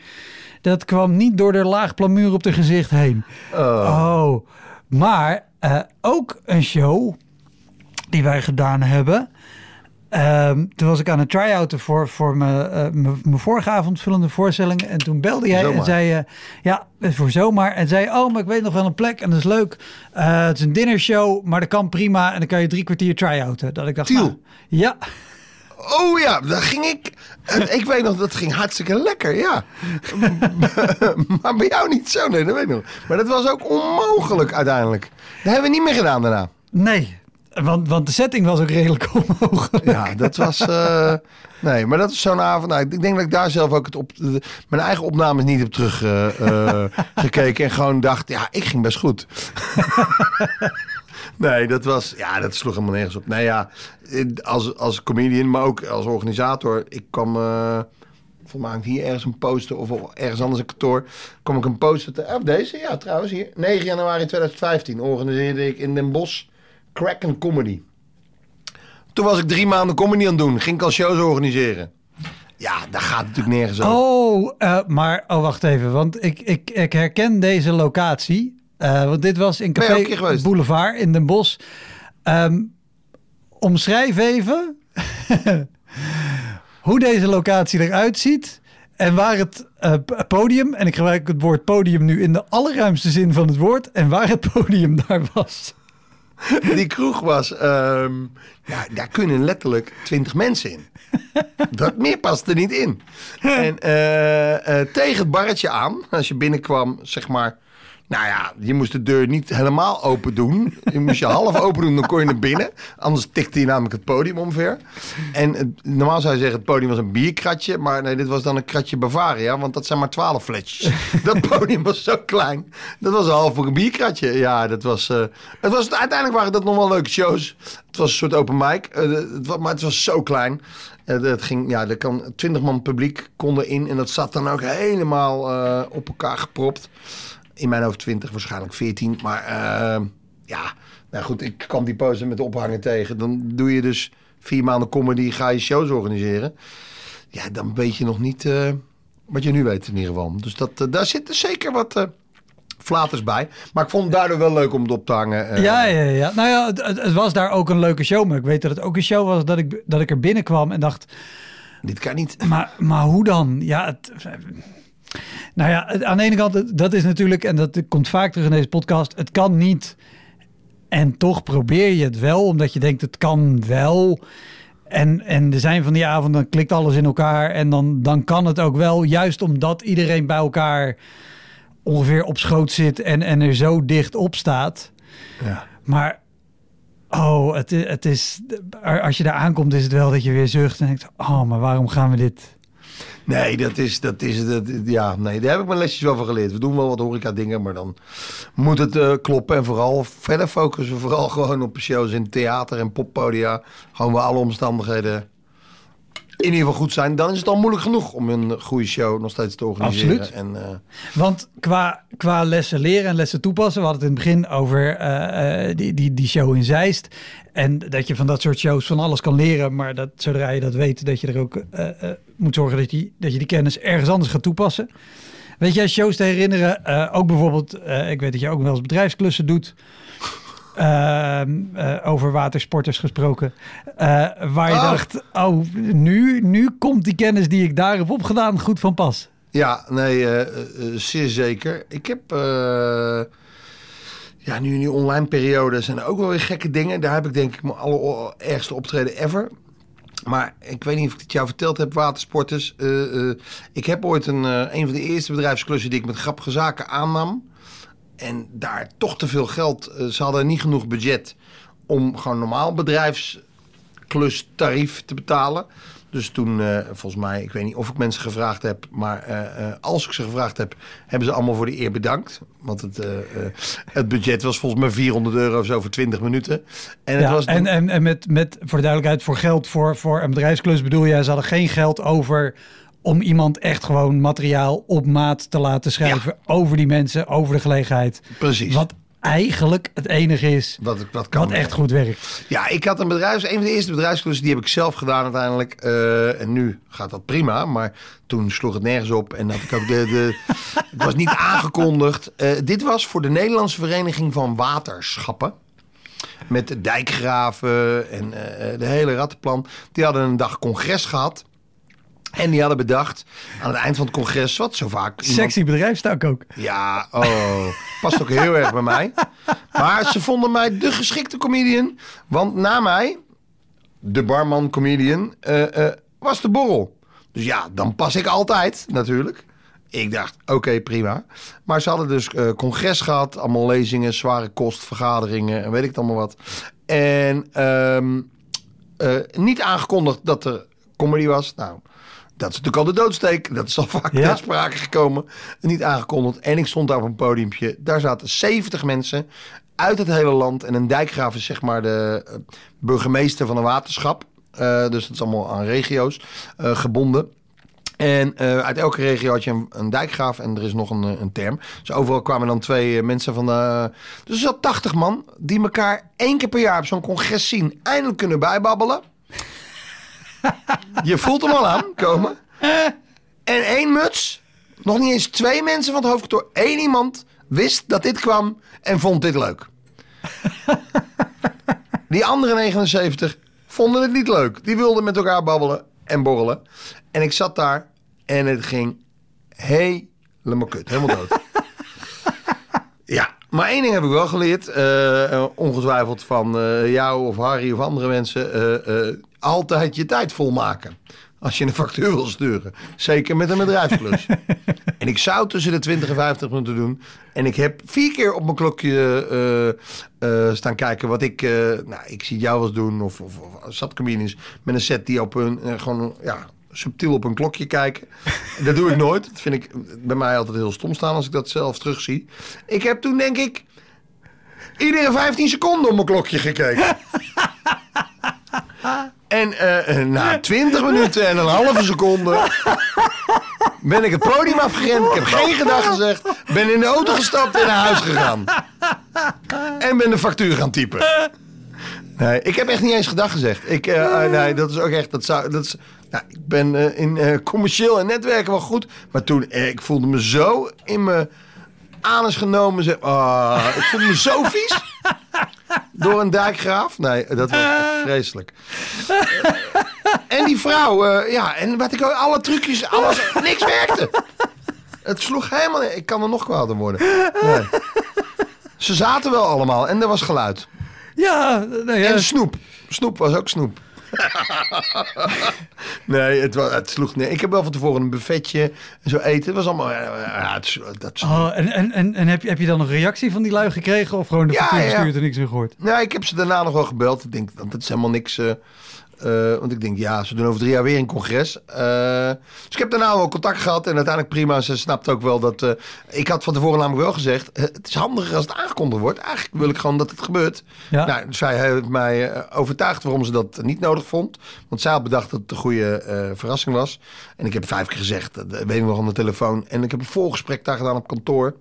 S1: Dat kwam niet door de laag plamuur op de gezicht heen. Oh. Maar eh, ook een show die wij gedaan hebben. Ehm, toen was ik aan het try-outen voor, voor mijn, eh, mijn mijn vorige avondvullende voorstellingen. En toen belde jij en zei je... Ja, voor zomaar. En zei oh, maar ik weet nog wel een plek en dat is leuk. Eh, het is een dinnershow, maar dat kan prima. En dan kan je drie kwartier try-outen. Dat ik dacht,
S2: Tiel.
S1: nou, ja,
S2: Oh ja, daar ging ik. Ik weet nog, dat ging hartstikke lekker, ja. maar bij jou niet zo, nee, dat weet ik nog. Maar dat was ook onmogelijk uiteindelijk. Dat hebben we niet meer gedaan daarna.
S1: nee. Want, want de setting was ook redelijk onmogelijk.
S2: Ja, dat was. eh, nee, maar dat is zo'n avond. Nou, ik denk dat ik daar zelf ook het op, de- mijn eigen opnames niet heb teruggekeken. gekeken en gewoon dacht, ja, ik ging best goed. Nee, dat was. Ja, dat sloeg helemaal nergens op. Nee, ja, als, als comedian, maar ook als organisator. Ik kwam. hangt hier ergens een poster of ergens anders een kantoor. Kom ik een poster te... Of deze, ja trouwens hier. 9 januari 2015 organiseerde ik in Den Bosch Kraken Comedy. Toen was ik drie maanden comedy aan het doen. Ging ik al shows organiseren. Ja, daar gaat het natuurlijk nergens over.
S1: Oh, eh, maar oh, wacht even, want ik, ik, ik herken deze locatie. Eh, want dit was in Café? Boulevard in Den Bosch. Ehm, omschrijf even hoe deze locatie eruit ziet En waar het eh, podium, en ik gebruik het woord podium nu in de allerruimste zin van het woord, en waar het podium daar was.
S2: Die kroeg was, ehm, ja, daar kunnen letterlijk twintig mensen in. Dat meer past er niet in. En eh, tegen het barretje aan, als je binnenkwam, zeg maar. Nou ja, je moest de deur niet helemaal open doen. Je moest je half open doen, dan kon je naar binnen. Anders tikte je namelijk het podium omver. En normaal zou je zeggen, het podium was een bierkratje. Maar nee, dit was dan een kratje Bavaria. Want dat zijn maar twaalf flesjes. dat podium was zo klein. Dat was een half voor een bierkratje. Ja, dat was... eh, het was uiteindelijk waren dat nog wel leuke shows. Het was een soort open mic. eh, het maar het was zo klein. Eh, het ging, ja, er kan 20 man publiek konden in. En dat zat dan ook helemaal op elkaar gepropt. In mijn hoofd 20, waarschijnlijk 14. Maar eh, ja, nou goed, ik kan die pose met ophangen tegen. Dan doe je dus vier maanden comedy, ga je shows organiseren. Ja, dan weet je nog niet eh, wat je nu weet in ieder geval. Dus dat, eh, daar zitten zeker wat eh flaters bij. Maar ik vond het daardoor wel leuk om het op te hangen.
S1: Ja, ja, ja. Nou ja, het, het- het was daar ook een leuke show. Maar ik weet dat het ook een show was dat ik, dat ik er binnenkwam en dacht...
S2: Dit kan niet.
S1: Maar, maar hoe dan? Ja, het, nou ja, aan de ene kant, dat is natuurlijk, en dat komt vaak terug in deze podcast, het kan niet. En toch probeer je het wel, omdat je denkt, het kan wel. En, en er zijn van die avonden, dan klikt alles in elkaar en dan, dan kan het ook wel. Juist omdat iedereen bij elkaar ongeveer op schoot zit en, en er zo dicht op staat.
S2: Ja.
S1: Maar oh, het, het is, als je daar aankomt, is het wel dat je weer zucht en denkt, oh, maar waarom gaan we dit?
S2: Nee, dat is, dat is, dat, ja, nee, daar heb ik mijn lesjes wel van geleerd. We doen wel wat horeca dingen, maar dan moet het eh, kloppen. En vooral verder focussen we vooral gewoon op shows in theater en poppodia. Gewoon waar alle omstandigheden in ieder geval goed zijn. Dan is het al moeilijk genoeg om een goede show nog steeds te organiseren.
S1: Absoluut.
S2: En, eh,
S1: Want qua, qua lessen leren en lessen toepassen, we hadden het in het begin over eh, die, die, die show in Zeist. En dat je van dat soort shows van alles kan leren, maar dat zodra je dat weet, dat je er ook moet zorgen dat je, dat je die kennis ergens anders gaat toepassen. Weet jij shows te herinneren? eh, ook bijvoorbeeld, eh, ik weet dat je ook wel eens bedrijfsklussen doet. Ehm, eh, over watersporters gesproken. waar je
S2: Oh.
S1: dacht, oh, nu, nu komt die kennis die ik daar heb opgedaan goed van pas.
S2: Ja, nee, zeer zeker. Ik heb, ja, nu in die online periode zijn er ook wel weer gekke dingen. Daar heb ik denk ik mijn allerergste optreden ever. Maar ik weet niet of ik het jou verteld heb, watersporters. Eh, eh, ik heb ooit een, eh, een van de eerste bedrijfsklussen die ik met grappige zaken aannam. En daar toch te veel geld. ze hadden niet genoeg budget om gewoon normaal bedrijfsklustarief te betalen. Dus toen, eh, volgens mij, ik weet niet of ik mensen gevraagd heb, maar eh, eh, als ik ze gevraagd heb, hebben ze allemaal voor de eer bedankt. Want het, het budget was volgens mij 400 euro of zo voor 20 minuten. En het
S1: Ja,
S2: was
S1: en, en, en met, met, voor de duidelijkheid, voor geld voor, voor een bedrijfsklus bedoel jij, ze hadden geen geld over om iemand echt gewoon materiaal op maat te laten schrijven over die mensen, over de gelegenheid.
S2: precies.
S1: Wat eigenlijk het enige is
S2: wat, wat kan
S1: wat echt goed werkt.
S2: Ja, ik had een bedrijfs, een van de eerste bedrijfsklussen, die heb ik zelf gedaan uiteindelijk. Eh, en nu gaat dat prima, maar toen sloeg het nergens op en had ik ook de, de het was niet aangekondigd. Eh, dit was voor de Nederlandse Vereniging van Waterschappen. Met de dijkgraven en eh, de hele rattenplan. Die hadden een dag congres gehad. En die hadden bedacht aan het eind van het congres, wat zo vaak. iemand-
S1: Sexy bedrijfstak ook.
S2: ja, oh, past ook heel erg bij mij. Maar ze vonden mij de geschikte comedian. Want na mij, de barman comedian, eh, eh, was de borrel. Dus ja, dan pas ik altijd natuurlijk. Ik dacht, oké, prima. Maar ze hadden dus eh, congres gehad. Allemaal lezingen, zware kost, vergaderingen en weet ik het allemaal wat. En ehm, eh, niet aangekondigd dat er comedy was. Nou, dat is natuurlijk al de doodsteek. Dat is al vaak
S1: Ja.
S2: ter sprake gekomen. Niet aangekondigd. En ik stond daar op een podiumpje. Daar zaten 70 mensen uit het hele land. En een dijkgraaf is zeg maar de eh, burgemeester van een waterschap. Eh, dus dat is allemaal aan regio's eh, gebonden. En uit elke regio had je een, een dijkgraaf en er is nog een, een term. Dus overal kwamen dan twee mensen van de... Dus er zat 80 man die elkaar één keer per jaar op zo'n congres zien. Eindelijk kunnen bijbabbelen. Je voelt hem al aankomen. En één muts, nog niet eens twee mensen van het hoofdkantoor. één iemand wist dat dit kwam en vond dit leuk. Die andere 79 vonden het niet leuk. Die wilden met elkaar babbelen en borrelen. En ik zat daar En het ging helemaal kut. Helemaal dood. ja, maar één ding heb ik wel geleerd. eh, eh, ongetwijfeld van eh, jou of Harry of andere mensen. Altijd je tijd volmaken. Als je een factuur wil sturen. Zeker met een bedrijfsklus. en ik zou tussen de 20 en 50 minuten doen. En ik heb vier keer op mijn klokje eh, eh, staan kijken wat ik... eh, nou, ik zie jou wel eens doen. Of, of, of met een set die op een... gewoon, ja, subtiel op een klokje kijken. dat doe ik nooit. Dat vind ik bij mij altijd heel stom staan als ik dat zelf terugzie. Ik heb toen denk ik... Iedere 15 seconden op mijn klokje gekeken. En eh, eh, na 20 minuten en een halve seconde ben ik het podium afgerend. Ik heb geen gedag gezegd. Ben in de auto gestapt en naar huis gegaan. En ben de factuur gaan typen. Nee, ik heb echt niet eens gedag gezegd. Ik, eh, nee, dat is ook echt. Dat zou, dat nou, ik ben in commercieel en netwerken wel goed. Maar toen, ik voelde me zo in mijn anus genomen. Zeg, ah, ik voelde me zo vies. Door een dijkgraaf. Nee, dat was echt vreselijk. En die vrouw, eh, ja, en wat ik alle trucjes, alles, niks werkte. Het sloeg helemaal niet. Ik kan er nog kwaader worden. Nee. Ze zaten wel allemaal en er was geluid.
S1: Ja, nou ja.
S2: En snoep. Snoep was ook snoep. nee, het, was, het sloeg niet. Ik heb wel van tevoren een buffetje en zo eten. Het was allemaal... Ja, het, dat.
S1: Oh, en en, en, en heb, je, heb je dan een reactie van die lui gekregen? Of gewoon de
S2: Ja, ja.
S1: gestuurd en niks meer gehoord?
S2: Nou, ik heb ze daarna nog wel gebeld. Ik denk, dat is helemaal niks. eh, eh, want ik denk, ja, ze doen over drie jaar weer een congres. Eh, dus ik heb daarna wel contact gehad. En uiteindelijk prima. Ze snapt ook wel dat... eh, ik had van tevoren namelijk wel gezegd... het is handiger als het aangekondigd wordt. Eigenlijk wil ik gewoon dat het gebeurt.
S1: Ja.
S2: Nou, zij heeft mij overtuigd waarom ze dat niet nodig vond. Want zij had bedacht dat het een goede verrassing was. En ik heb vijf keer gezegd, dat weet ik nog aan de telefoon. En ik heb een volgesprek daar gedaan op kantoor.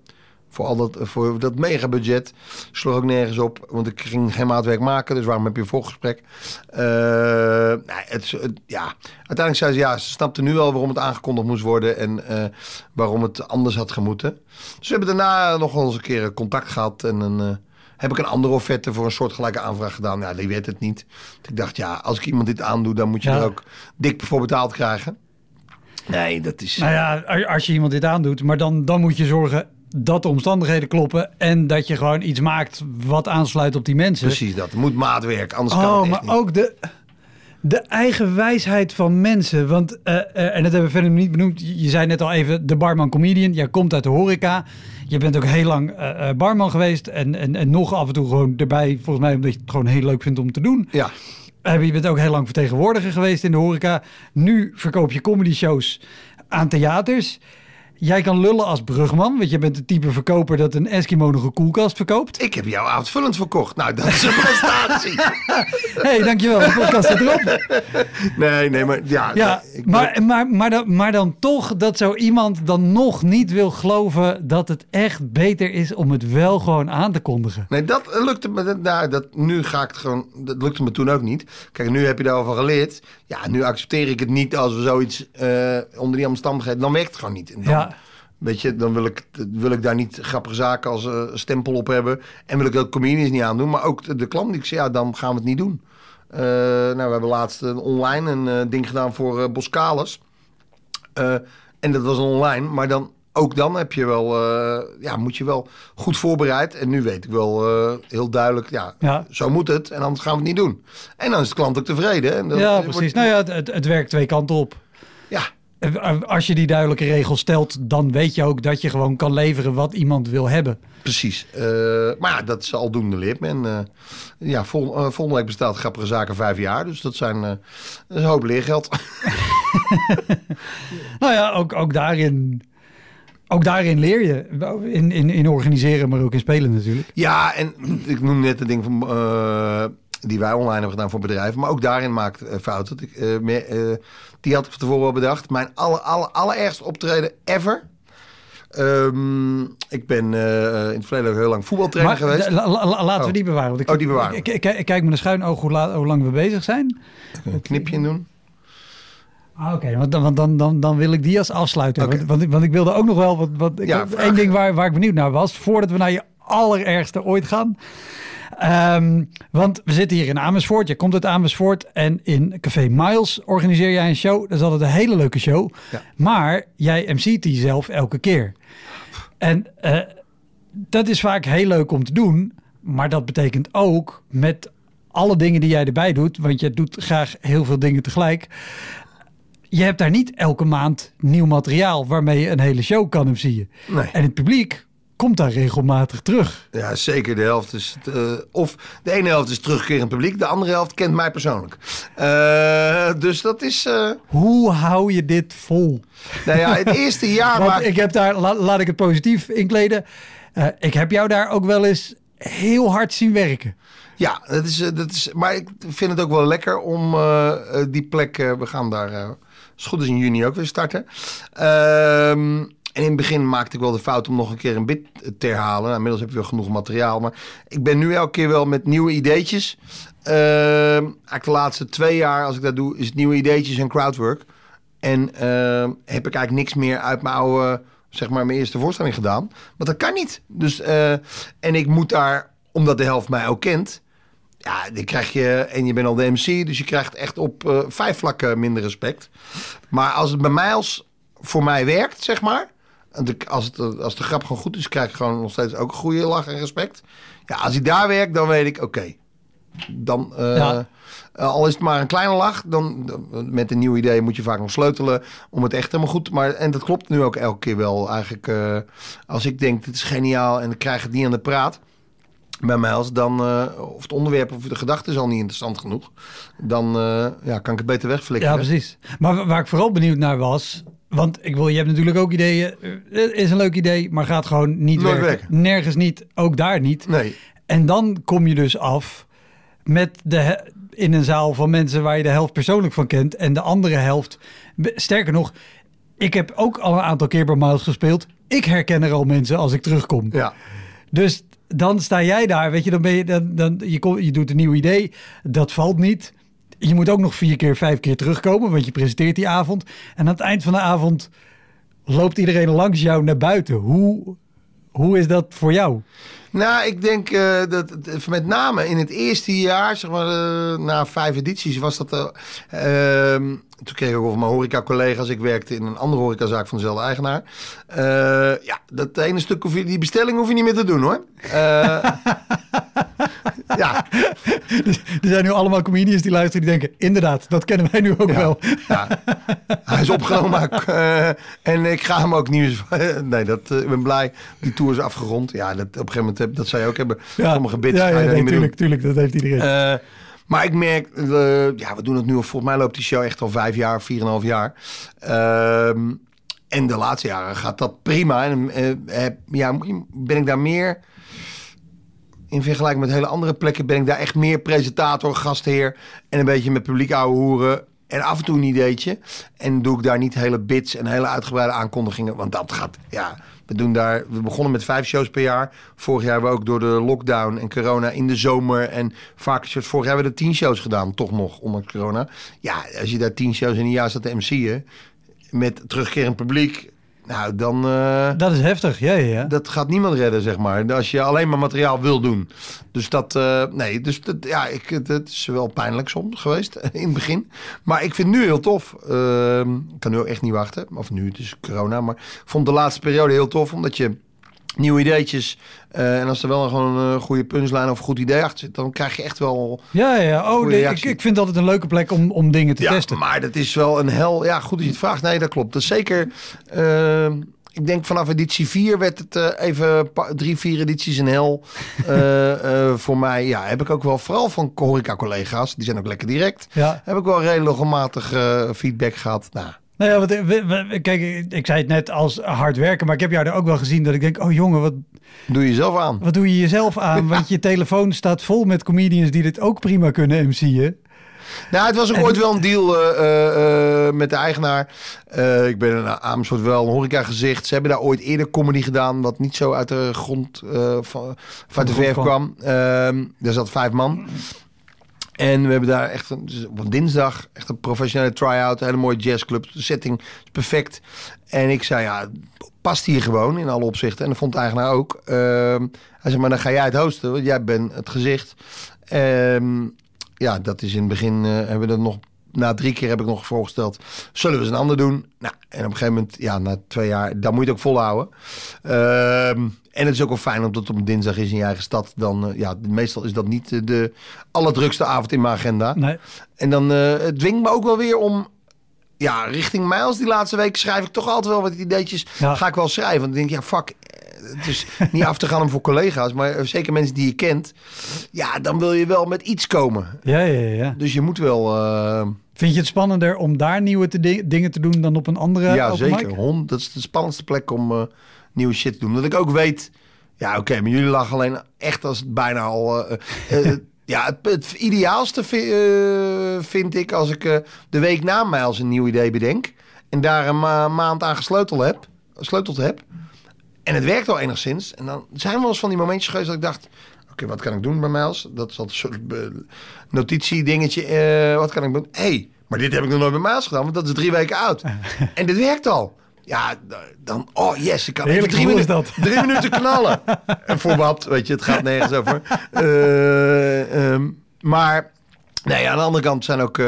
S2: Voor, al dat, voor dat megabudget. Sloeg ook nergens op, want ik ging geen maatwerk maken. Dus waarom heb je een volgesprek? Eh, nou, het, ja. Uiteindelijk zei ze, ja, ze snapte nu wel waarom het aangekondigd moest worden. En eh, waarom het anders had gemoeten. Dus we hebben daarna nog wel eens een keer contact gehad. En een, eh, heb ik een andere offerte voor een soortgelijke aanvraag gedaan. Ja, die werd het niet. Dus ik dacht, ja, als ik iemand dit aandoe, dan moet je
S1: Ja.
S2: er ook dik voor betaald krijgen. Nee, dat is...
S1: Nou ja, als je iemand dit aandoet, maar dan, dan moet je zorgen dat de omstandigheden kloppen en dat je gewoon iets maakt wat aansluit op die mensen.
S2: Precies dat. Het moet maatwerk, anders kan
S1: Oh,
S2: het
S1: maar
S2: niet.
S1: ook de, de eigen wijsheid van mensen. Want, eh, eh, en dat hebben we verder nog niet benoemd. Je zei net al even, de barman comedian. Jij komt uit de horeca. Je bent ook heel lang eh, barman geweest. En, en, en nog af en toe gewoon erbij. Volgens mij omdat je het gewoon heel leuk vindt om te doen.
S2: Ja,
S1: Je bent ook heel lang vertegenwoordiger geweest in de horeca. Nu verkoop je comedy shows aan theaters. Jij kan lullen als brugman, want je bent het type verkoper dat een Eskimo nog een koelkast verkoopt.
S2: ik heb jou avondvullend verkocht. Nou, dat is een prestatie.
S1: hey, dankjewel, de podcast zit erop.
S2: nee, nee, maar ja.
S1: Ja,
S2: ik-
S1: maar, maar, maar, dan, maar dan toch dat zo iemand dan nog niet wil geloven dat het echt beter is om het wel gewoon aan te kondigen.
S2: Nee, dat lukte me. Nou, dat, nu ga ik het gewoon. Dat lukte me toen ook niet. Kijk, nu heb je daarover geleerd. Ja, nu accepteer ik het niet als we zoiets eh, onder die omstandigheden. Dan werkt het gewoon niet. Dan,
S1: Ja.
S2: Weet je, dan wil ik, wil ik daar niet grappige zaken als eh, stempel op hebben. En wil ik dat comedians niet aandoen. Maar ook de, de klant die ik zei, ja, dan gaan we het niet doen. Eh, nou, we hebben laatst een online een eh, ding gedaan voor Boscalis. Eh, en dat was online, maar dan, ook dan heb je wel, ja, moet je wel goed voorbereid. En nu weet ik wel heel duidelijk, ja,
S1: Ja.
S2: zo moet het. En anders gaan we het niet doen. En dan is de klant ook tevreden. En
S1: Ja,
S2: wordt-
S1: precies. Nou ja, het, het, werkt twee kanten op.
S2: ja,
S1: Als je die duidelijke regels stelt, dan weet je ook dat je gewoon kan leveren wat iemand wil hebben.
S2: precies. Eh, maar ja, dat is aldoende leert men. Eh, ja, vol, eh, volgende week bestaat Grappige Zaken vijf jaar. Dus dat, zijn, eh, dat is een hoop leergeld.
S1: Nou ja, ook, ook daarin. Ook daarin leer je. In, in, in organiseren, maar ook in spelen natuurlijk.
S2: Ja, en ik noem net het ding van, eh, die wij online hebben gedaan voor bedrijven. Maar ook daarin maakt eh, fouten. Ik, eh, eh, die had ik van tevoren wel bedacht. Mijn aller, aller, allerergste optreden ever. Ehm, ik ben eh, in het verleden ook heel lang voetbaltrainer
S1: Maar
S2: geweest.
S1: la- la- laten we
S2: Oh.
S1: die bewaren. Want ik,
S2: Oh, die bewaren.
S1: Ik, ik, ik kijk me een schuin oog hoe, hoe lang we bezig zijn.
S2: Een knipje doen.
S1: Ah, Oké, want dan, dan, dan, dan wil ik die als afsluiter. Want, want, ik- want ik wilde ook nog wel wat. wat ik
S2: Ja,
S1: één ding waar, waar ik benieuwd naar was. Voordat we naar je allerergste ooit gaan. Ehm, want we zitten hier in Amersfoort. Je komt uit Amersfoort. En in Café Miles organiseer jij een show. Dat is altijd een hele leuke show.
S2: Ja.
S1: Maar jij MC't die zelf elke keer. En eh, dat is vaak heel leuk om te doen. Maar dat betekent ook met alle dingen die jij erbij doet. Want je doet graag heel veel dingen tegelijk. Je hebt daar niet elke maand nieuw materiaal waarmee je een hele show kan MC'en.
S2: Nee.
S1: En het publiek komt daar regelmatig terug.
S2: Ja, zeker. De helft is. het, eh, of de ene helft is terugkerend publiek, de andere helft kent mij persoonlijk. Eh, dus dat is. eh,
S1: Hoe hou je dit vol?
S2: nou ja, het eerste jaar.
S1: Ik heb daar, la- laat ik het positief inkleden. Ik heb jou daar ook wel eens heel hard zien werken.
S2: Ja, dat is, dat is, maar ik vind het ook wel lekker om die plek. we gaan daar, het goed is, in juni ook weer starten. Ehm, en in het begin maakte ik wel de fout om nog een keer een bit te herhalen. Nou, inmiddels heb je wel genoeg materiaal. Maar ik ben nu elke keer wel met nieuwe ideetjes. Eigenlijk de laatste twee jaar, als ik dat doe, is het nieuwe ideetjes en crowdwork. En ehm, heb ik eigenlijk niks meer uit mijn oude, zeg maar, mijn eerste voorstelling gedaan. Want dat kan niet. Dus, eh, en ik moet daar, omdat de helft mij ook kent, ja, dan krijg je, en je bent al de MC, dus je krijgt echt op eh, vijf vlakken minder respect. Maar als het bij mij als voor mij werkt, zeg maar, de- als, het, als de grap gewoon goed is, krijg ik gewoon nog steeds ook een goede lach en respect. Ja, als hij daar werkt, dan weet ik, oké, dan, eh,
S1: Ja.
S2: eh, al is het maar een kleine lach, dan, dan- met een nieuw idee moet je vaak nog sleutelen om het echt helemaal goed. Maar en dat klopt nu ook elke keer wel. Eigenlijk, eh, als ik denk dit is geniaal en ik krijg het niet aan de praat bij mij als dan of het onderwerp of de gedachte is al niet interessant genoeg, dan ja, kan ik het beter wegflikken.
S1: Ja, precies. Maar wa- waar ik vooral benieuwd naar was... Want ik wil, je hebt natuurlijk ook ideeën. eh, Het is een leuk idee, maar gaat gewoon niet
S2: Nooit
S1: werken.
S2: werken.
S1: Nergens niet, ook daar niet.
S2: Nee,
S1: En dan kom je dus af met de, in een zaal van mensen waar je de helft persoonlijk van kent. En de andere helft. Sterker nog, ik heb ook al een aantal keer bij Miles gespeeld. Ik herken er al mensen als ik terugkom.
S2: ja.
S1: Dus dan sta jij daar, weet je, dan ben je, dan, dan, je, kom- je doet een nieuw idee. Dat valt niet. Je moet ook nog vier keer, vijf keer terugkomen, want je presenteert die avond. En aan het eind van de avond loopt iedereen langs jou naar buiten. Hoe, hoe is dat voor jou?
S2: Nou, ik denk eh, dat het- met name in het eerste jaar, zeg maar eh, na vijf edities, was dat. eh, ehm, toen kreeg ik ook van mijn horeca-collega's. Ik werkte in een andere horecazaak van dezelfde eigenaar. Eh, ja, dat ene stuk, hoef je, die bestelling hoef je niet meer te doen hoor. Ja,
S1: Er zijn nu allemaal comedians die luisteren die denken... inderdaad, dat kennen wij nu ook
S2: Ja.
S1: wel.
S2: Ja, hij is opgenomen. maar eh, en ik ga hem ook meer... Nee, dat, eh, ik ben blij. Die tour is afgerond. Ja, dat, op een gegeven moment, heb, dat zou je ook hebben. Sommige bits
S1: ja, ja, nee, tuurlijk, tuurlijk, dat heeft iedereen.
S2: Eh, maar ik merk, ja, we doen het nu al. Volgens mij loopt die show echt al vijf jaar, vier en een half jaar. Ehm, en de laatste jaren gaat dat prima. En ja, ben ik daar meer. In vergelijking met hele andere plekken ben ik daar echt meer presentator, gastheer. En een beetje met publiek ouwe hoeren. En af en toe een ideetje. En doe ik daar niet hele bits en hele uitgebreide aankondigingen. Want dat gaat, ja. We doen daar, we begonnen met vijf shows per jaar. Vorig jaar hebben we ook door de lockdown en corona in de zomer. En vaak, vorig jaar hebben we er tien shows gedaan, toch nog, ondanks corona. Ja, als je daar tien shows in een jaar staat te MC'en. Met terugkerend publiek. Nou, dan... eh,
S1: dat is heftig, ja, ja, ja.
S2: dat gaat niemand redden, zeg maar. Als je alleen maar materiaal wil doen. Dus dat, eh, nee, dus dat, ja, ik, het, is wel pijnlijk soms geweest in het begin. Maar ik vind het nu heel tof. Ehm, ik kan nu ook echt niet wachten. Of nu, het is corona. Maar ik vond de laatste periode heel tof, omdat je nieuwe ideetjes. Eh, en als er wel gewoon een goede punchline of een goed idee achter zit, dan krijg je echt wel.
S1: Ja, ja. Oh, nee, ik, ik vind altijd een leuke plek om, om dingen te
S2: ja,
S1: testen.
S2: maar dat is wel een hel. Ja, goed dat je het vraagt. Nee, dat klopt. Dat is zeker. ehm, ik denk vanaf editie 4 werd het eh, even drie, vier edities een hel. Eh, eh, voor mij, ja, heb ik ook wel, vooral van horeca-collega's, die zijn ook lekker direct.
S1: Ja.
S2: Heb ik wel redelijk regelmatig eh, feedback gehad. Nou,
S1: Nou ja, want, eh, we- we- kijk, ik- zei het net als hard werken, maar ik heb jou er ook wel gezien dat ik denk, oh jongen, wat,
S2: doe je zelf aan.
S1: wat doe je jezelf aan? Want je telefoon staat vol met comedians die dit ook prima kunnen MC'en.
S2: Nou, het was ook ooit wel een deal eh, eh, met de eigenaar. Ik ben in Amersfoort wel een horeca gezicht. Ze hebben daar ooit eerder comedy gedaan, wat niet zo uit de grond eh, van, van de
S1: grond
S2: verf
S1: kwam.
S2: kwam. Ehm daar zat vijf man. En we hebben daar echt een, dus op dinsdag echt een professionele try-out. Hele mooie jazzclub. De setting is perfect. En ik zei, ja, past hier gewoon in alle opzichten. En dat vond de eigenaar ook. Ehm, hij zei, maar dan ga jij het hosten, want jij bent het gezicht. Ehm, ja, dat is in het begin, eh, hebben we dat nog... Na drie keer heb ik nog voorgesteld, zullen we eens een ander doen? Nou, en op een gegeven moment, ja, na twee jaar, dan moet je het ook volhouden. Ehm, en het is ook wel fijn omdat het op dinsdag is in je eigen stad. Dan, eh, ja, meestal is dat niet eh, de allerdrukste avond in mijn agenda.
S1: Nee.
S2: En dan eh het dwingt me ook wel weer om... Ja, richting Miles die laatste week schrijf ik toch altijd wel wat ideetjes.
S1: Ja.
S2: Ga ik wel schrijven. Want dan denk ik, ja, fuck. Het is niet af te gaan om voor collega's, maar zeker mensen die je kent. Ja, dan wil je wel met iets komen.
S1: Ja, ja, ja.
S2: Dus je moet wel...
S1: Vind je het spannender om daar nieuwe te di- dingen te doen dan op een andere
S2: ja, zeker. Hond, dat is de spannendste plek om eh, nieuwe shit te doen. Dat ik ook weet... Ja, oké, maar jullie lachen alleen echt als het bijna al... eh, eh, ja, het, het ideaalste vi- vind ik als ik de week na mij als een nieuw idee bedenk... en daar een ma- maand aan gesleuteld heb, gesleuteld heb... en het werkt al enigszins... en dan zijn wel eens van die momentjes geweest dat ik dacht... oké, wat kan ik doen bij Miles? Dat is altijd een soort eh, notitiedingetje. eh, wat kan ik doen? Hé, hey, maar dit heb ik nog nooit bij Miles gedaan... want dat is drie weken oud. en dit werkt al. Ja, dan, oh yes, ik kan even drie, minuten,
S1: dat.
S2: drie minuten knallen. en voor wat, weet je, het gaat nergens over. Eh, ehm, maar, nee, aan de andere kant zijn ook... eh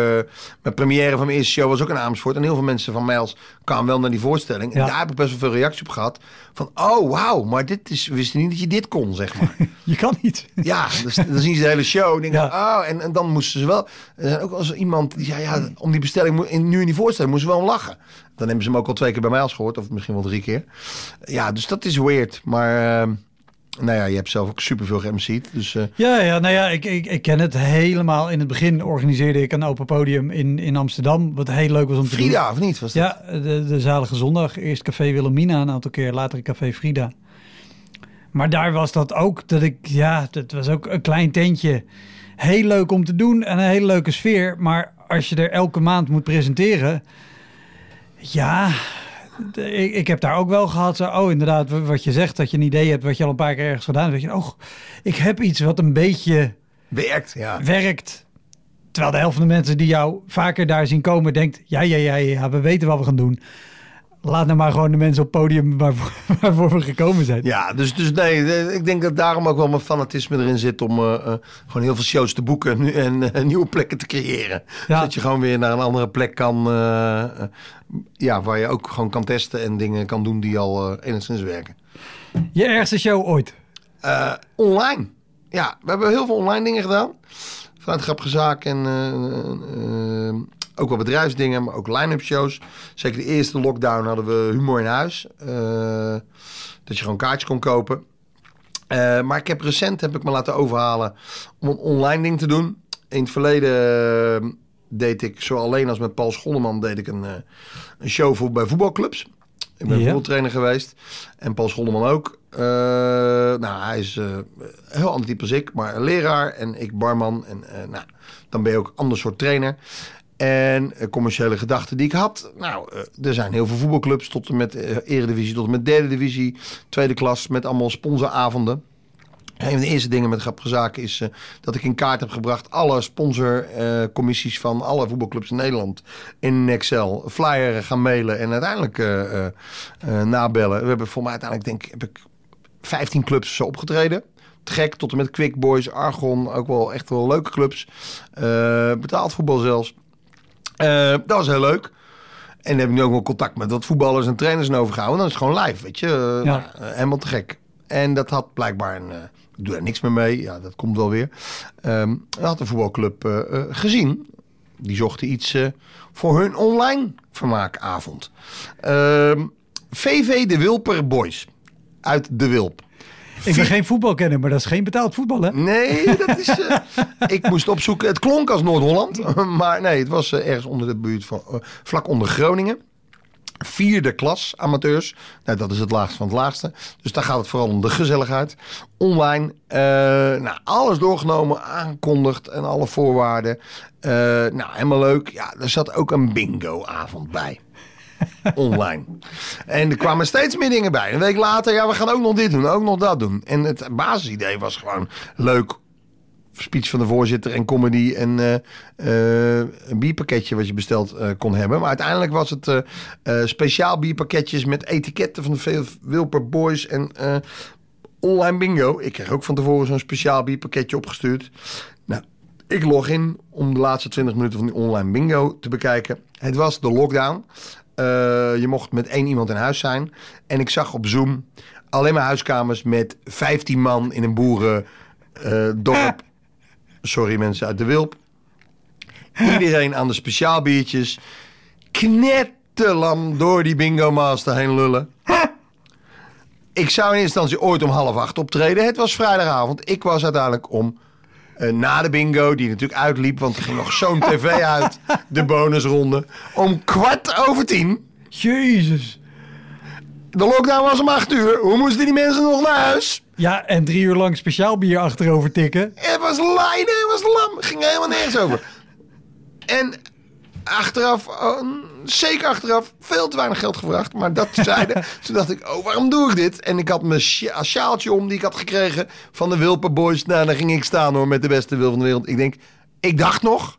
S2: mijn première van mijn eerste show was ook in Amersfoort. En heel veel mensen van Mijls kwamen wel naar die voorstelling. En
S1: Ja.
S2: daar heb ik best wel veel reactie op gehad. Van, oh, wauw, maar dit is, we wisten niet dat je dit kon, zeg maar.
S1: Je kan niet.
S2: Ja, dus, dan zien ze de hele show. En, denken,
S1: Ja.
S2: oh, en, en dan moesten ze wel. Er zijn ook als iemand die zei: ja, om die bestelling, nu in die voorstelling, moesten ze wel om lachen. Dan hebben ze hem ook al twee keer bij mij als gehoord, of misschien wel drie keer. Ja, dus dat is weird. Maar, eh, nou ja, je hebt zelf ook superveel ge-MC'd. Dus eh,
S1: Ja, ja, nou ja, ik, ik, ik ken het helemaal. In het begin organiseerde ik een open podium in, in Amsterdam. Wat heel leuk was om te doen.
S2: Frida, of niet? Was dat?
S1: Ja, de, de Zalige Zondag. Eerst Café Wilhelmina, een aantal keer. Later Café Frida. Maar daar was dat ook, dat ik, ja, dat was ook een klein tentje. Heel leuk om te doen en een hele leuke sfeer. Maar als je er elke maand moet presenteren, ja, ik, ik heb daar ook wel gehad. Zo, oh, inderdaad, wat je zegt, dat je een idee hebt wat je al een paar keer ergens gedaan hebt. Weet je, oh, ik heb iets wat een beetje
S2: Werkt, ja.
S1: werkt. Terwijl de helft van de mensen die jou vaker daar zien komen, denkt: ja, ja, ja, ja, we weten wat we gaan doen. Laat nou maar gewoon de mensen op het podium waarvoor, waarvoor we gekomen zijn.
S2: Ja, dus, dus nee, ik denk dat daarom ook wel mijn fanatisme erin zit om eh, eh, gewoon heel veel shows te boeken en, en eh, nieuwe plekken te creëren.
S1: Ja.
S2: Zodat je gewoon weer naar een andere plek kan, ja, waar je ook gewoon kan testen en dingen kan doen die al enigszins werken.
S1: Je ergste show ooit.
S2: Online. Ja, we hebben heel veel online dingen gedaan. Vanuit grappige zaken en ook wel bedrijfsdingen, maar ook line-up shows. Zeker de eerste lockdown hadden we humor in huis. Eh, dat je gewoon kaartjes kon kopen. Eh, maar ik heb recent heb ik me laten overhalen om een online ding te doen. In het verleden eh, deed ik, zo alleen als met Paul Scholleman, deed ik een, een show voor, bij voetbalclubs. Ik ben voetbaltrainer geweest. En Paul Scholleman ook. Eh, nou, hij is heel ander type als ik, maar een leraar en ik barman. En nou, dan ben je ook een ander soort trainer. En eh, commerciële gedachten die ik had. Nou, eh, er zijn heel veel voetbalclubs tot en met eh, eredivisie, tot en met derde divisie, tweede klas, met allemaal sponsoravonden. Een van de eerste dingen met grappige zaken is dat ik in kaart heb gebracht alle sponsorcommissies van alle voetbalclubs in Nederland in Excel. Flyer gaan mailen en uiteindelijk nabellen. We hebben voor mij uiteindelijk denk heb ik 15 clubs zo opgetreden. Gek, tot en met Quick Boys, Argon, ook wel echt wel leuke clubs. Betaald voetbal zelfs. Eh, dat was heel leuk. En dan heb ik nu ook wel contact met wat voetballers en trainers en overgehouden. Dan is het gewoon live, weet je. Eh,
S1: Ja.
S2: eh, helemaal te gek. En dat had blijkbaar een... ik doe daar niks meer mee. Ja, dat komt wel weer. Ehm dat had de voetbalclub gezien. Die zochten iets voor hun online vermaakavond. Ehm, VV de Wilper Boys. Uit De Wilp.
S1: Ik ben geen voetbalkenner, maar dat is geen betaald voetbal, hè?
S2: Nee, dat is. eh, ik moest opzoeken. Het klonk als Noord-Holland. maar nee, het was eh, ergens onder de buurt van. eh, vlak onder Groningen. Vierde klas amateurs. Nou, dat is het laagste van het laagste. Dus daar gaat het vooral om de gezelligheid. Online. nou, alles doorgenomen, aangekondigd en alle voorwaarden. Nou, helemaal leuk. Ja, er zat ook een bingo-avond bij. Online. En er kwamen steeds meer dingen bij. Een week later, ja, we gaan ook nog dit doen, ook nog dat doen. En het basisidee was gewoon leuk speech van de voorzitter en comedy en eh, eh, een bierpakketje wat je besteld eh, kon hebben. Maar uiteindelijk was het speciaal bierpakketjes met etiketten van de Wilper Boys en online bingo. Ik kreeg ook van tevoren zo'n speciaal bierpakketje opgestuurd. Nou, ik log in om de laatste 20 minuten van die online bingo te bekijken. Het was de lockdown. Eh, je mocht met één iemand in huis zijn. En ik zag op Zoom alleen maar huiskamers met 15 man in een boerendorp. Sorry mensen uit de Wilp. Iedereen aan de speciaalbiertjes. Knetterlam door die bingo master heen lullen. Ik zou in eerste instantie ooit om half acht optreden. Het was vrijdagavond. Ik was uiteindelijk om eh, na de bingo, die natuurlijk uitliep, want er ging nog zo'n tv uit, de bonusronde, om kwart over tien.
S1: Jezus.
S2: De lockdown was om acht uur. Hoe moesten die mensen nog naar huis?
S1: Ja, en drie uur lang speciaal bier achterover tikken.
S2: Het was lijnen, het was lam. Het ging helemaal nergens over. En achteraf, oh, zeker achteraf, veel te weinig geld gevraagd. Maar dat zeiden. Toen dacht ik, oh, waarom doe ik dit? En ik had mijn sja- sjaaltje om die ik had gekregen van de Wilper Boys. Nou, daar ging ik staan hoor, met de beste wil van de wereld. Ik denk, ik dacht nog,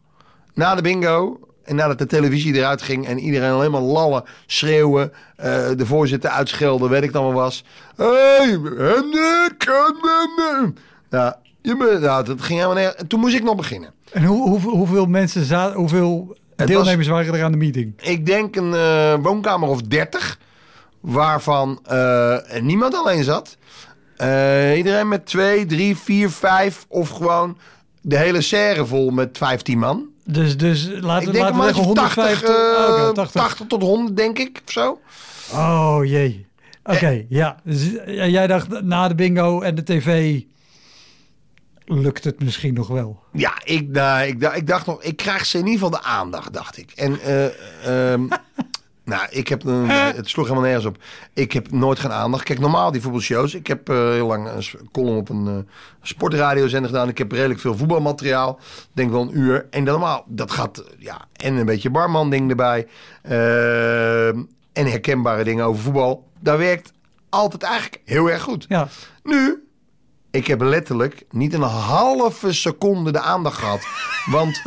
S2: na de bingo... En nadat de televisie eruit ging en iedereen alleen maar lallen, schreeuwen, eh, de voorzitter uitschelden, weet ik dan wel was. Hey, en ik, en ik. Nou, je nou, dat ging helemaal neer. En toen moest ik nog beginnen.
S1: En hoe, hoe, hoeveel mensen zaten, hoeveel
S2: Het
S1: deelnemers waren er aan de meeting?
S2: Ik denk een eh, woonkamer of 30, waarvan eh, niemand alleen zat. Eh, iedereen met twee, drie, vier, vijf of gewoon de hele serre vol met 15 man.
S1: Dus, dus laten,
S2: ik
S1: we-
S2: denk
S1: laten we
S2: maar
S1: zeggen
S2: 80,
S1: 150.
S2: eh,
S1: oh, oké, 80.
S2: 80 tot 100 denk ik, of zo.
S1: Oh jee. Oké, ja, Jij dacht na de bingo en de tv lukt het misschien nog wel.
S2: Ja, ik, nou, ik, dacht- ik dacht nog, ik krijg ze in ieder geval de aandacht, dacht ik. En eh, ehm, nou, ik heb, een, het sloeg helemaal nergens op. Ik heb nooit geen aandacht. Kijk, normaal die voetbalshows. Ik heb eh, heel lang een column op een eh, sportradiozender gedaan. Ik heb redelijk veel voetbalmateriaal. Denk wel een uur. En dan normaal, dat gaat, eh, ja, en een beetje barman ding erbij. Ehm, en herkenbare dingen over voetbal. Dat werkt altijd eigenlijk heel erg goed.
S1: Ja.
S2: Nu, ik heb letterlijk niet een halve seconde de aandacht gehad. Want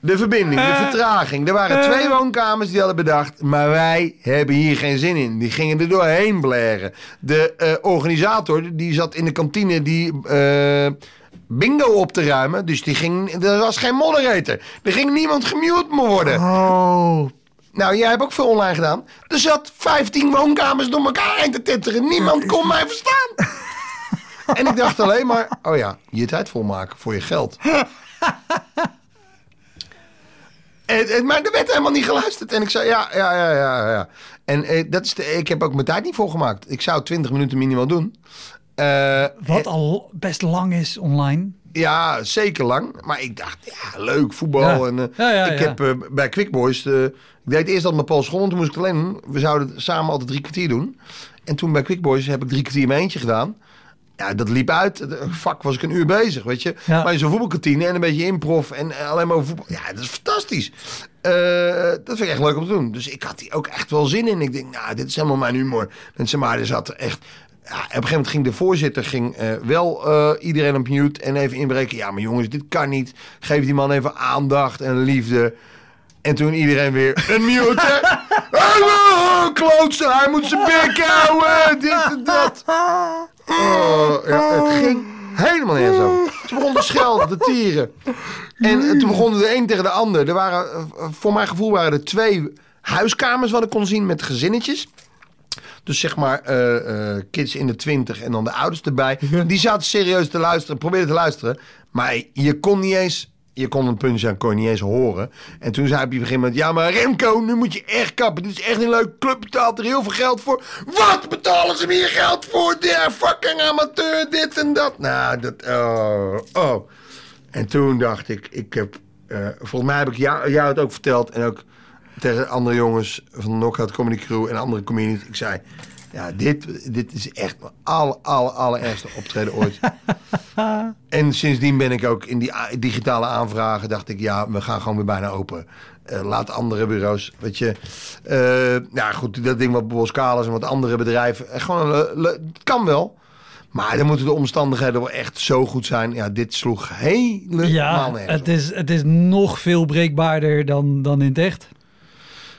S2: de verbinding, de vertraging. Er waren twee woonkamers die hadden bedacht. Maar wij hebben hier geen zin in. Die gingen er doorheen blaren. De eh, organisator die zat in de kantine die. eh, Bingo op te ruimen. Dus die ging, er was geen moderator. Er ging niemand gemute worden.
S1: Oh.
S2: Nou, jij hebt ook veel online gedaan. Er zat 15 woonkamers door elkaar heen te titteren. Niemand kon mij verstaan. En ik dacht alleen maar, oh ja, je tijd volmaken voor je geld. en, en- maar er werd helemaal niet geluisterd. En ik zei, ja, ja, ja, ja, ja. En eh, dat is de, ik heb ook mijn tijd niet volgemaakt. Ik zou 20 minuten minimaal doen. Eh,
S1: Wat al best lang is online.
S2: ja, zeker lang. Maar ik dacht, ja, leuk, voetbal.
S1: Ja.
S2: En, eh,
S1: Ja, ja,
S2: ik
S1: ja.
S2: heb eh, bij Quick Boys, eh, ik deed eerst dat met Paul Schoon, toen moest ik alleen. We zouden samen altijd drie kwartier doen. En toen bij Quick Boys heb ik drie kwartier in mijn eentje gedaan. Ja, dat liep uit. Vak was ik een uur bezig, weet je.
S1: Ja.
S2: Maar in zo'n voetbalkantine en een beetje improv en alleen maar voetbal. Ja, dat is fantastisch. Eh, dat vind ik echt leuk om te doen. Dus ik had hier ook echt wel zin in. Ik denk, nou, dit is helemaal mijn humor. Mensen, maar er zat echt... Ja, op een gegeven moment ging de voorzitter ging, eh, wel eh, iedereen op mute en even inbreken. Ja, maar jongens, dit kan niet. Geef die man even aandacht en liefde. En toen iedereen weer een mute. Klootzak, hij moet zijn bek houden. Dit en dat. Oh, ja, het ging helemaal nergens over. Ze begonnen te schelden, te tieren. En toen begonnen de een tegen de ander. Er waren, voor mijn gevoel waren er twee huiskamers wat ik kon zien met gezinnetjes. Dus zeg maar eh, eh, kids in de twintig en dan de ouders erbij. Die zaten serieus te luisteren, probeerden te luisteren. Maar je kon niet eens... Je kon een puntje aan, kon je niet eens horen. En toen zei hij op een gegeven moment... Ja, maar Remco, nu moet je echt kappen. Dit is echt een leuk club. Betaalt er heel veel geld voor. Wat betalen ze meer geld voor? De fucking amateur, dit en dat. Nou, dat... Oh, oh. En toen dacht ik... ik heb, eh, volgens mij heb ik jou, het ook verteld. En ook tegen andere jongens van de Knockout Comedy Crew en andere comedians. Ik zei, ja, dit, dit is echt mijn alle, alle, allerergste optreden ooit. en sindsdien ben ik ook in die digitale aanvragen, dacht ik, ja, we gaan gewoon weer bijna open. Eh, laat andere bureaus, weet je. Eh, ja, goed, dat ding wat Boskalis en wat andere bedrijven. eh, gewoon, het kan wel. Maar dan moeten de omstandigheden wel echt zo goed zijn. Ja, dit sloeg helemaal
S1: Ja,
S2: nergens
S1: het is, het is nog veel breekbaarder dan, dan in het echt.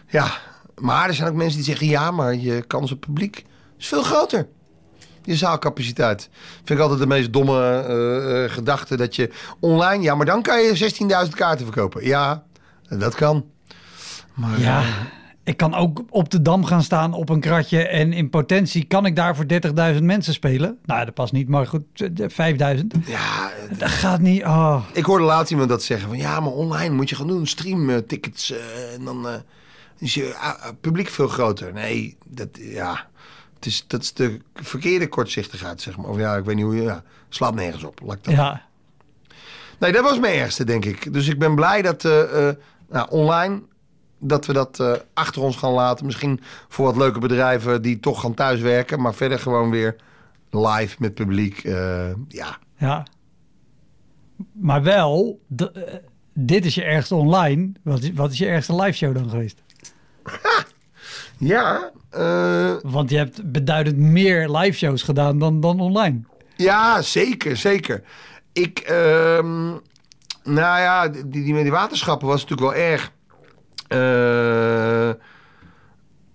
S2: Ja, maar er zijn ook mensen die zeggen... ja, maar je kans op publiek is veel groter. Je zaalcapaciteit. Vind ik altijd de meest domme eh, gedachte... dat je online... ja, maar dan kan je 16.000 kaarten verkopen. Ja, dat kan. Maar,
S1: Ja,
S2: eh,
S1: ik kan ook op de dam gaan staan op een kratje en in potentie kan ik daar voor 30.000 mensen spelen. Nou, dat past niet, maar goed, eh, 5.000.
S2: ja,
S1: Dat gaat niet. Oh.
S2: ik hoorde laatst iemand dat zeggen van... ja, maar online moet je gaan doen. Stream tickets en dan... is je ah, ah, publiek veel groter. Nee, dat, ja, het is, dat is de verkeerde kortzichtigheid, zeg maar. Of ja, ik weet niet hoe je... Ja, slaat nergens op. Laat ik dat
S1: Ja,
S2: Nee, dat was mijn ergste, denk ik. Dus ik ben blij dat eh, nou, online dat we dat eh, achter ons gaan laten. Misschien voor wat leuke bedrijven die toch gaan thuiswerken. Maar verder gewoon weer live met publiek. ja.
S1: ja. Maar wel, dit is je ergste online. Wat is, wat is je ergste live show dan geweest?
S2: Ja, eh,
S1: Want je hebt beduidend meer live shows gedaan dan, dan online.
S2: ja, zeker, zeker. Ik, ehm, nou ja, die, die met die waterschappen was natuurlijk wel erg. Eh,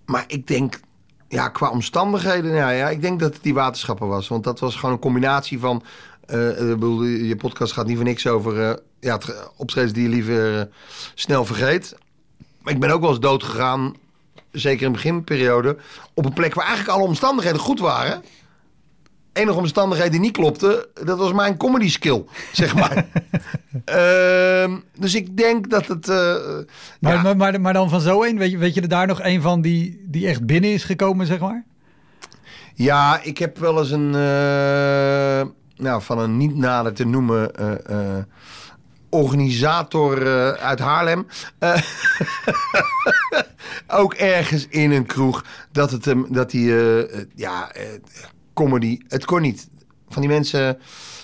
S2: maar ik denk, ja, qua omstandigheden, ja, ja, ik denk dat het die waterschappen was. Want dat was gewoon een combinatie van, eh, ik bedoel, je podcast gaat niet voor niks over ja, optredens die je liever snel vergeet. Maar ik ben ook wel eens dood gegaan, zeker in de beginperiode, op een plek waar eigenlijk alle omstandigheden goed waren enige omstandigheid die niet klopte, dat was mijn comedy skill, zeg maar. Ehm, dus ik denk dat het. eh,
S1: Maar,
S2: ja,
S1: maar, maar, maar dan van zo een, weet je, weet je er daar nog een van die, die echt binnen is gekomen, zeg maar?
S2: ja, ik heb wel eens een. eh, nou, van een niet nader te noemen. Organisator eh, uit Haarlem. eh, ook ergens in een kroeg. Dat het hem. Dat hij. eh, ja, comedy. Het kon niet. Van die mensen.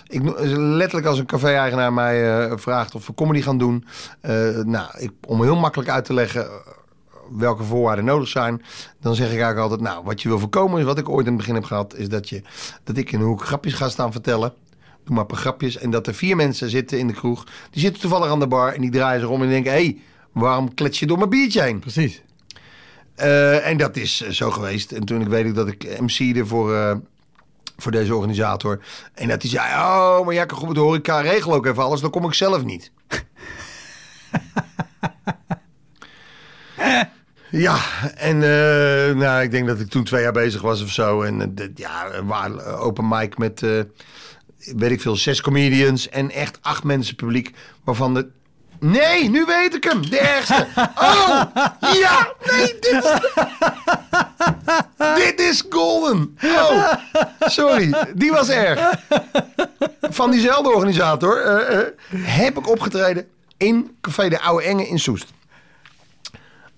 S2: Ik, letterlijk als een café-eigenaar mij vraagt of we comedy gaan doen. nou, ik, om heel makkelijk uit te leggen welke voorwaarden nodig zijn. Dan zeg ik eigenlijk altijd, nou, wat je wil voorkomen is wat ik ooit in het begin heb gehad. Is dat, je, dat ik in een hoek grapjes ga staan vertellen. Doe maar een paar grapjes. En dat er vier mensen zitten in de kroeg. Die zitten toevallig aan de bar en die draaien zich om en denken... hé, hey, waarom klets je door mijn biertje heen?
S1: Precies.
S2: Eh, en dat is eh, zo geweest. En toen ik weet ik dat ik MC'de voor, eh, voor deze organisator. En dat hij zei, oh, maar ja, kan goed met de horeca, regel ook even alles, dan kom ik zelf niet. ja, en nou, ik denk dat ik toen twee jaar bezig was of zo. En ja, waar- open mic met, weet ik veel, zes comedians en echt acht mensen publiek. Waarvan de... Nee, nu weet ik hem. De ergste. Oh, ja. Nee, dit is... dit is golden. Oh, sorry. Die was erg. Van diezelfde organisator eh, eh, heb ik opgetreden in Café de Oude Enge in Soest.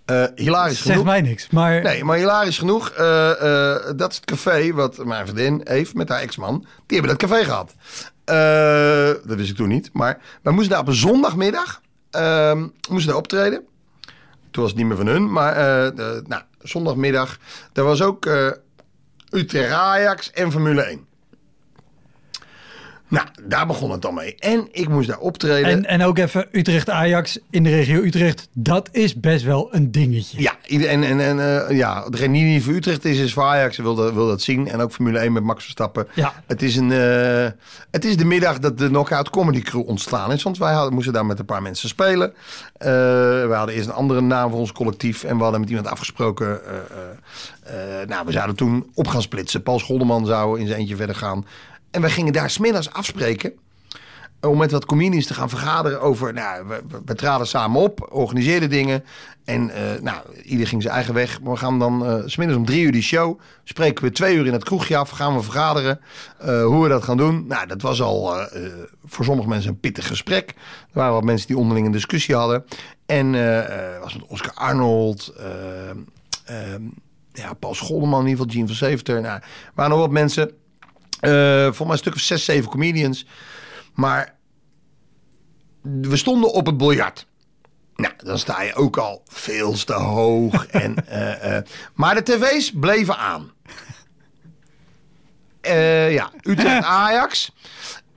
S2: Eh, hilarisch
S1: Zegt
S2: genoeg.
S1: mij niks. Maar
S2: Nee, maar hilarisch genoeg. eh, eh, dat is het café wat mijn vriendin heeft met haar ex-man. Die hebben dat café gehad. Eh, dat wist ik toen niet. Maar wij moesten daar op een zondagmiddag ehm, moesten daar optreden. Toen was het niet meer van hun. Maar de- nou, zondagmiddag. Daar was ook Utrecht Ajax en Formule 1. Nou, daar begon het dan mee. En ik moest daar optreden.
S1: en, en ook even Utrecht-Ajax in de regio Utrecht. Dat is best wel een dingetje.
S2: Ja, en, en, en eh, ja, degene die niet voor Utrecht is, is voor Ajax. Wil dat, wil dat zien. En ook Formule 1 met Max Verstappen.
S1: Ja.
S2: Het, is een, eh, het is de middag dat de Knockout Comedy Crew ontstaan is. Want wij hadden, moesten daar met een paar mensen spelen. Eh, we hadden eerst een andere naam voor ons collectief. En we hadden met iemand afgesproken. nou, we zouden toen op gaan splitsen. Paul Scholderman zou in zijn eentje verder gaan. En we gingen daar smiddags afspreken om met wat comedians te gaan vergaderen over... Nou, we, traden samen op, organiseerden dingen. En eh, nou, ieder ging zijn eigen weg. Maar we gaan dan s smiddags om drie uur die show. Spreken we twee uur in het kroegje af. Gaan we vergaderen eh, hoe we dat gaan doen. Nou, dat was al voor sommige mensen een pittig gesprek. Er waren wat mensen die onderling een discussie hadden. En was met Oscar Arnold... eh, ehm, ja, Paul Scholderman in ieder geval, Gene van Seveter. Nou, waren nog wat mensen... Eh volgens mij een stuk of zes, zeven comedians. Maar we stonden op het biljart. Nou, dan sta je ook al veel te hoog. en, eh, eh, maar de tv's bleven aan. ja, Utrecht Ajax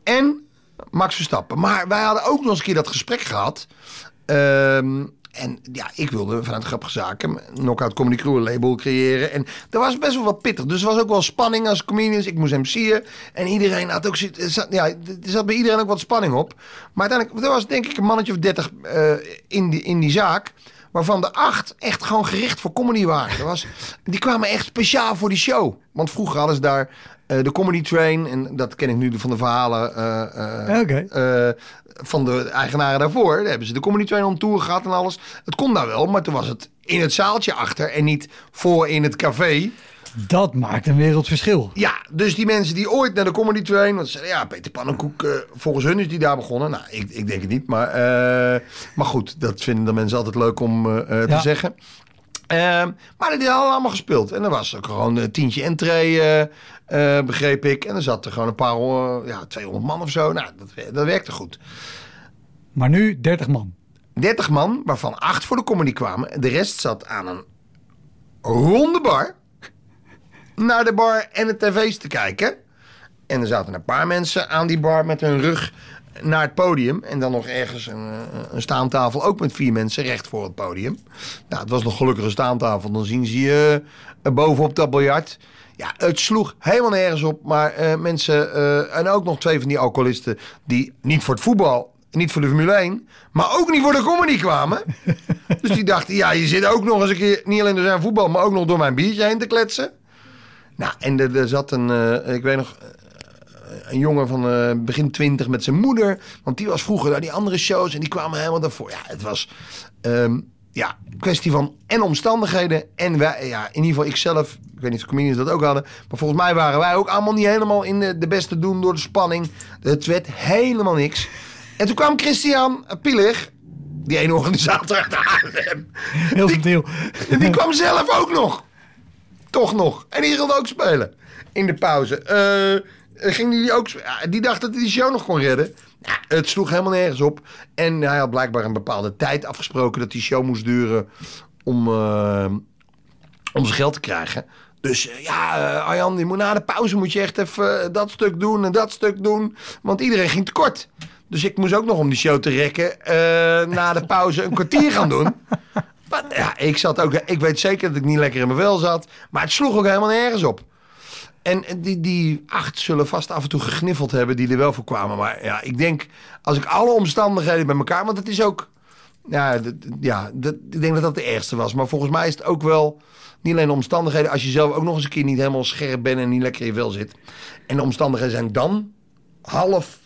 S2: en Max Verstappen. Maar wij hadden ook nog eens een keer dat gesprek gehad. Ehm, en ja, ik wilde vanuit grappige zaken een Knockout Comedy Crew een label creëren. En dat was best wel wat pittig. Dus er was ook wel spanning als comedians. Ik moest MC'en. En iedereen had ook... zat- Ja, er zat bij iedereen ook wat spanning op. Maar uiteindelijk, er was denk ik een mannetje of dertig eh, in, die, in die zaak. Waarvan de acht echt gewoon gericht voor comedy waren. Was, die kwamen echt speciaal voor die show. Want vroeger hadden ze daar eh, de Comedy Train. En dat ken ik nu van de verhalen eh. Van de eigenaren daarvoor. Daar hebben ze de Comedy Train on tour gehad en alles. Het kon daar wel, maar toen was het in het zaaltje achter en niet voor in het café.
S1: Dat maakt een wereldverschil.
S2: Ja, dus die mensen die ooit naar de Comedy Train... Want ze zeiden, ja, Peter Pannenkoek, eh, volgens hun is die daar begonnen. Nou, ik, ik denk het niet, maar, eh, maar goed. Dat vinden de mensen altijd leuk om eh, te
S1: Ja.
S2: zeggen. Ehm, maar die hadden allemaal gespeeld. En er was ook gewoon een tientje entree, eh, eh, begreep ik. En er zat er gewoon een paar, eh, ja, 200 man of zo. Nou, dat, dat werkte goed.
S1: Maar nu 30 man.
S2: 30 man, waarvan 8 voor de comedy kwamen. De rest zat aan een ronde bar. Naar de bar en de tv's te kijken. En er zaten een paar mensen aan die bar met hun rug naar het podium. En dan nog ergens een, eh, een staantafel, ook met vier mensen recht voor het podium. Nou, het was nog gelukkig een staantafel. Dan zien ze je eh, bovenop dat biljart. Ja, het sloeg helemaal nergens op. Maar eh, mensen, en ook nog twee van die alcoholisten... die niet voor het voetbal, niet voor de Formule 1... maar ook niet voor de comedy kwamen. dus die dachten, ja, je zit ook nog eens een keer... niet alleen door zijn voetbal, maar ook nog door mijn biertje heen te kletsen. Nou, en er, er zat een, ik weet nog, een jongen van eh, begin twintig met zijn moeder. Want die was vroeger naar die andere shows en die kwamen helemaal daarvoor. Ja, het was ehm, ja, kwestie van en omstandigheden. En wij, ja, in ieder geval ikzelf, ik weet niet of comedians dat ook hadden. Maar volgens mij waren wij ook allemaal niet helemaal in de, de beste doen door de spanning. Het werd helemaal niks. En toen kwam Christian Pielig, die ene organisator uit Haarlem.
S1: Heel subtiel.
S2: En die kwam zelf ook nog. Toch nog. En die wilde ook spelen. In de pauze. Eh, ging die, ook, ja, die dacht dat hij die show nog kon redden. Het sloeg helemaal nergens op. En hij had blijkbaar een bepaalde tijd afgesproken dat die show moest duren om, eh, om zijn geld te krijgen. Dus eh, ja, eh, Arjan, je moet na de pauze moet je echt even eh, dat stuk doen en dat stuk doen. Want iedereen ging tekort. Dus ik moest ook nog om die show te rekken eh, na de pauze een kwartier gaan doen. Maar ja, ik zat ook. Ik weet zeker dat ik niet lekker in mijn vel zat. Maar het sloeg ook helemaal nergens op. En die, die acht zullen vast af en toe gegniffeld hebben die er wel voor kwamen. Maar ja, ik denk, als ik alle omstandigheden bij elkaar. Want het is ook. Ja, ja ik denk dat dat de ergste was. Maar volgens mij is het ook wel. Niet alleen de omstandigheden. Als je zelf ook nog eens een keer niet helemaal scherp bent en niet lekker in je vel zit. En de omstandigheden zijn dan half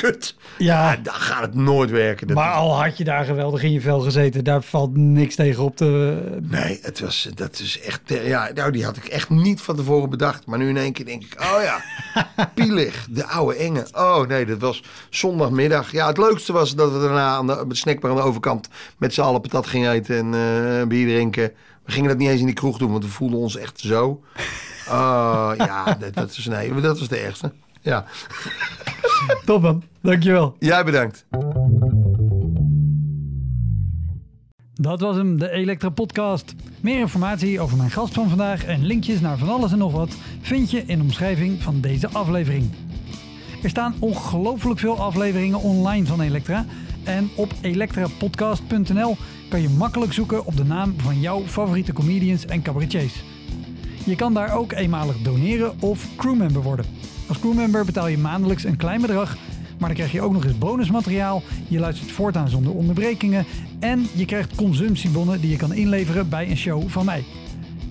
S2: kut.
S1: Ja.
S2: dan gaat het nooit werken. Dat
S1: Maar al had je daar geweldig in je vel gezeten, daar valt niks tegen op te...
S2: Nee, het was, dat is echt. Ja, nou, die had ik echt niet van tevoren bedacht. Maar nu in één keer denk ik: oh ja, Pielig, de oude enge. Oh nee, dat was zondagmiddag. Ja, het leukste was dat we daarna aan de, op het snackbar aan de overkant met z'n allen patat gingen eten en eh, bier drinken. We gingen dat niet eens in die kroeg doen, want we voelden ons echt zo. Oh ja, dat, dat, is, nee, dat was de ergste. Ja,
S1: Top man, dankjewel.
S2: jij bedankt.
S1: Dat was hem, de Elektra Podcast. Meer informatie over mijn gast van vandaag en linkjes naar van alles en nog wat vind je in de omschrijving van deze aflevering. Er staan ongelooflijk veel afleveringen online van Elektra. En op elektrapodcast.nl kan je makkelijk zoeken op de naam van jouw favoriete comedians en cabaretiers. Je kan daar ook eenmalig doneren of crewmember worden. Als crewmember betaal je maandelijks een klein bedrag, maar dan krijg je ook nog eens bonusmateriaal. Je luistert voortaan zonder onderbrekingen en je krijgt consumptiebonnen die je kan inleveren bij een show van mij.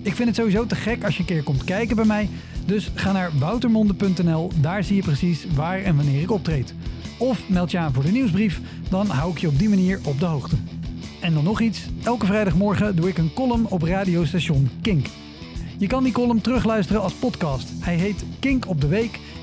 S1: Ik vind het sowieso te gek als je een keer komt kijken bij mij. Dus ga naar woutermonde.nl, daar zie je precies waar en wanneer ik optreed. Of meld je aan voor de nieuwsbrief, dan hou ik je op die manier op de hoogte. En dan nog iets, elke vrijdagmorgen doe ik een column op radiostation Kink. Je kan die column terugluisteren als podcast. Hij heet Kink op de Week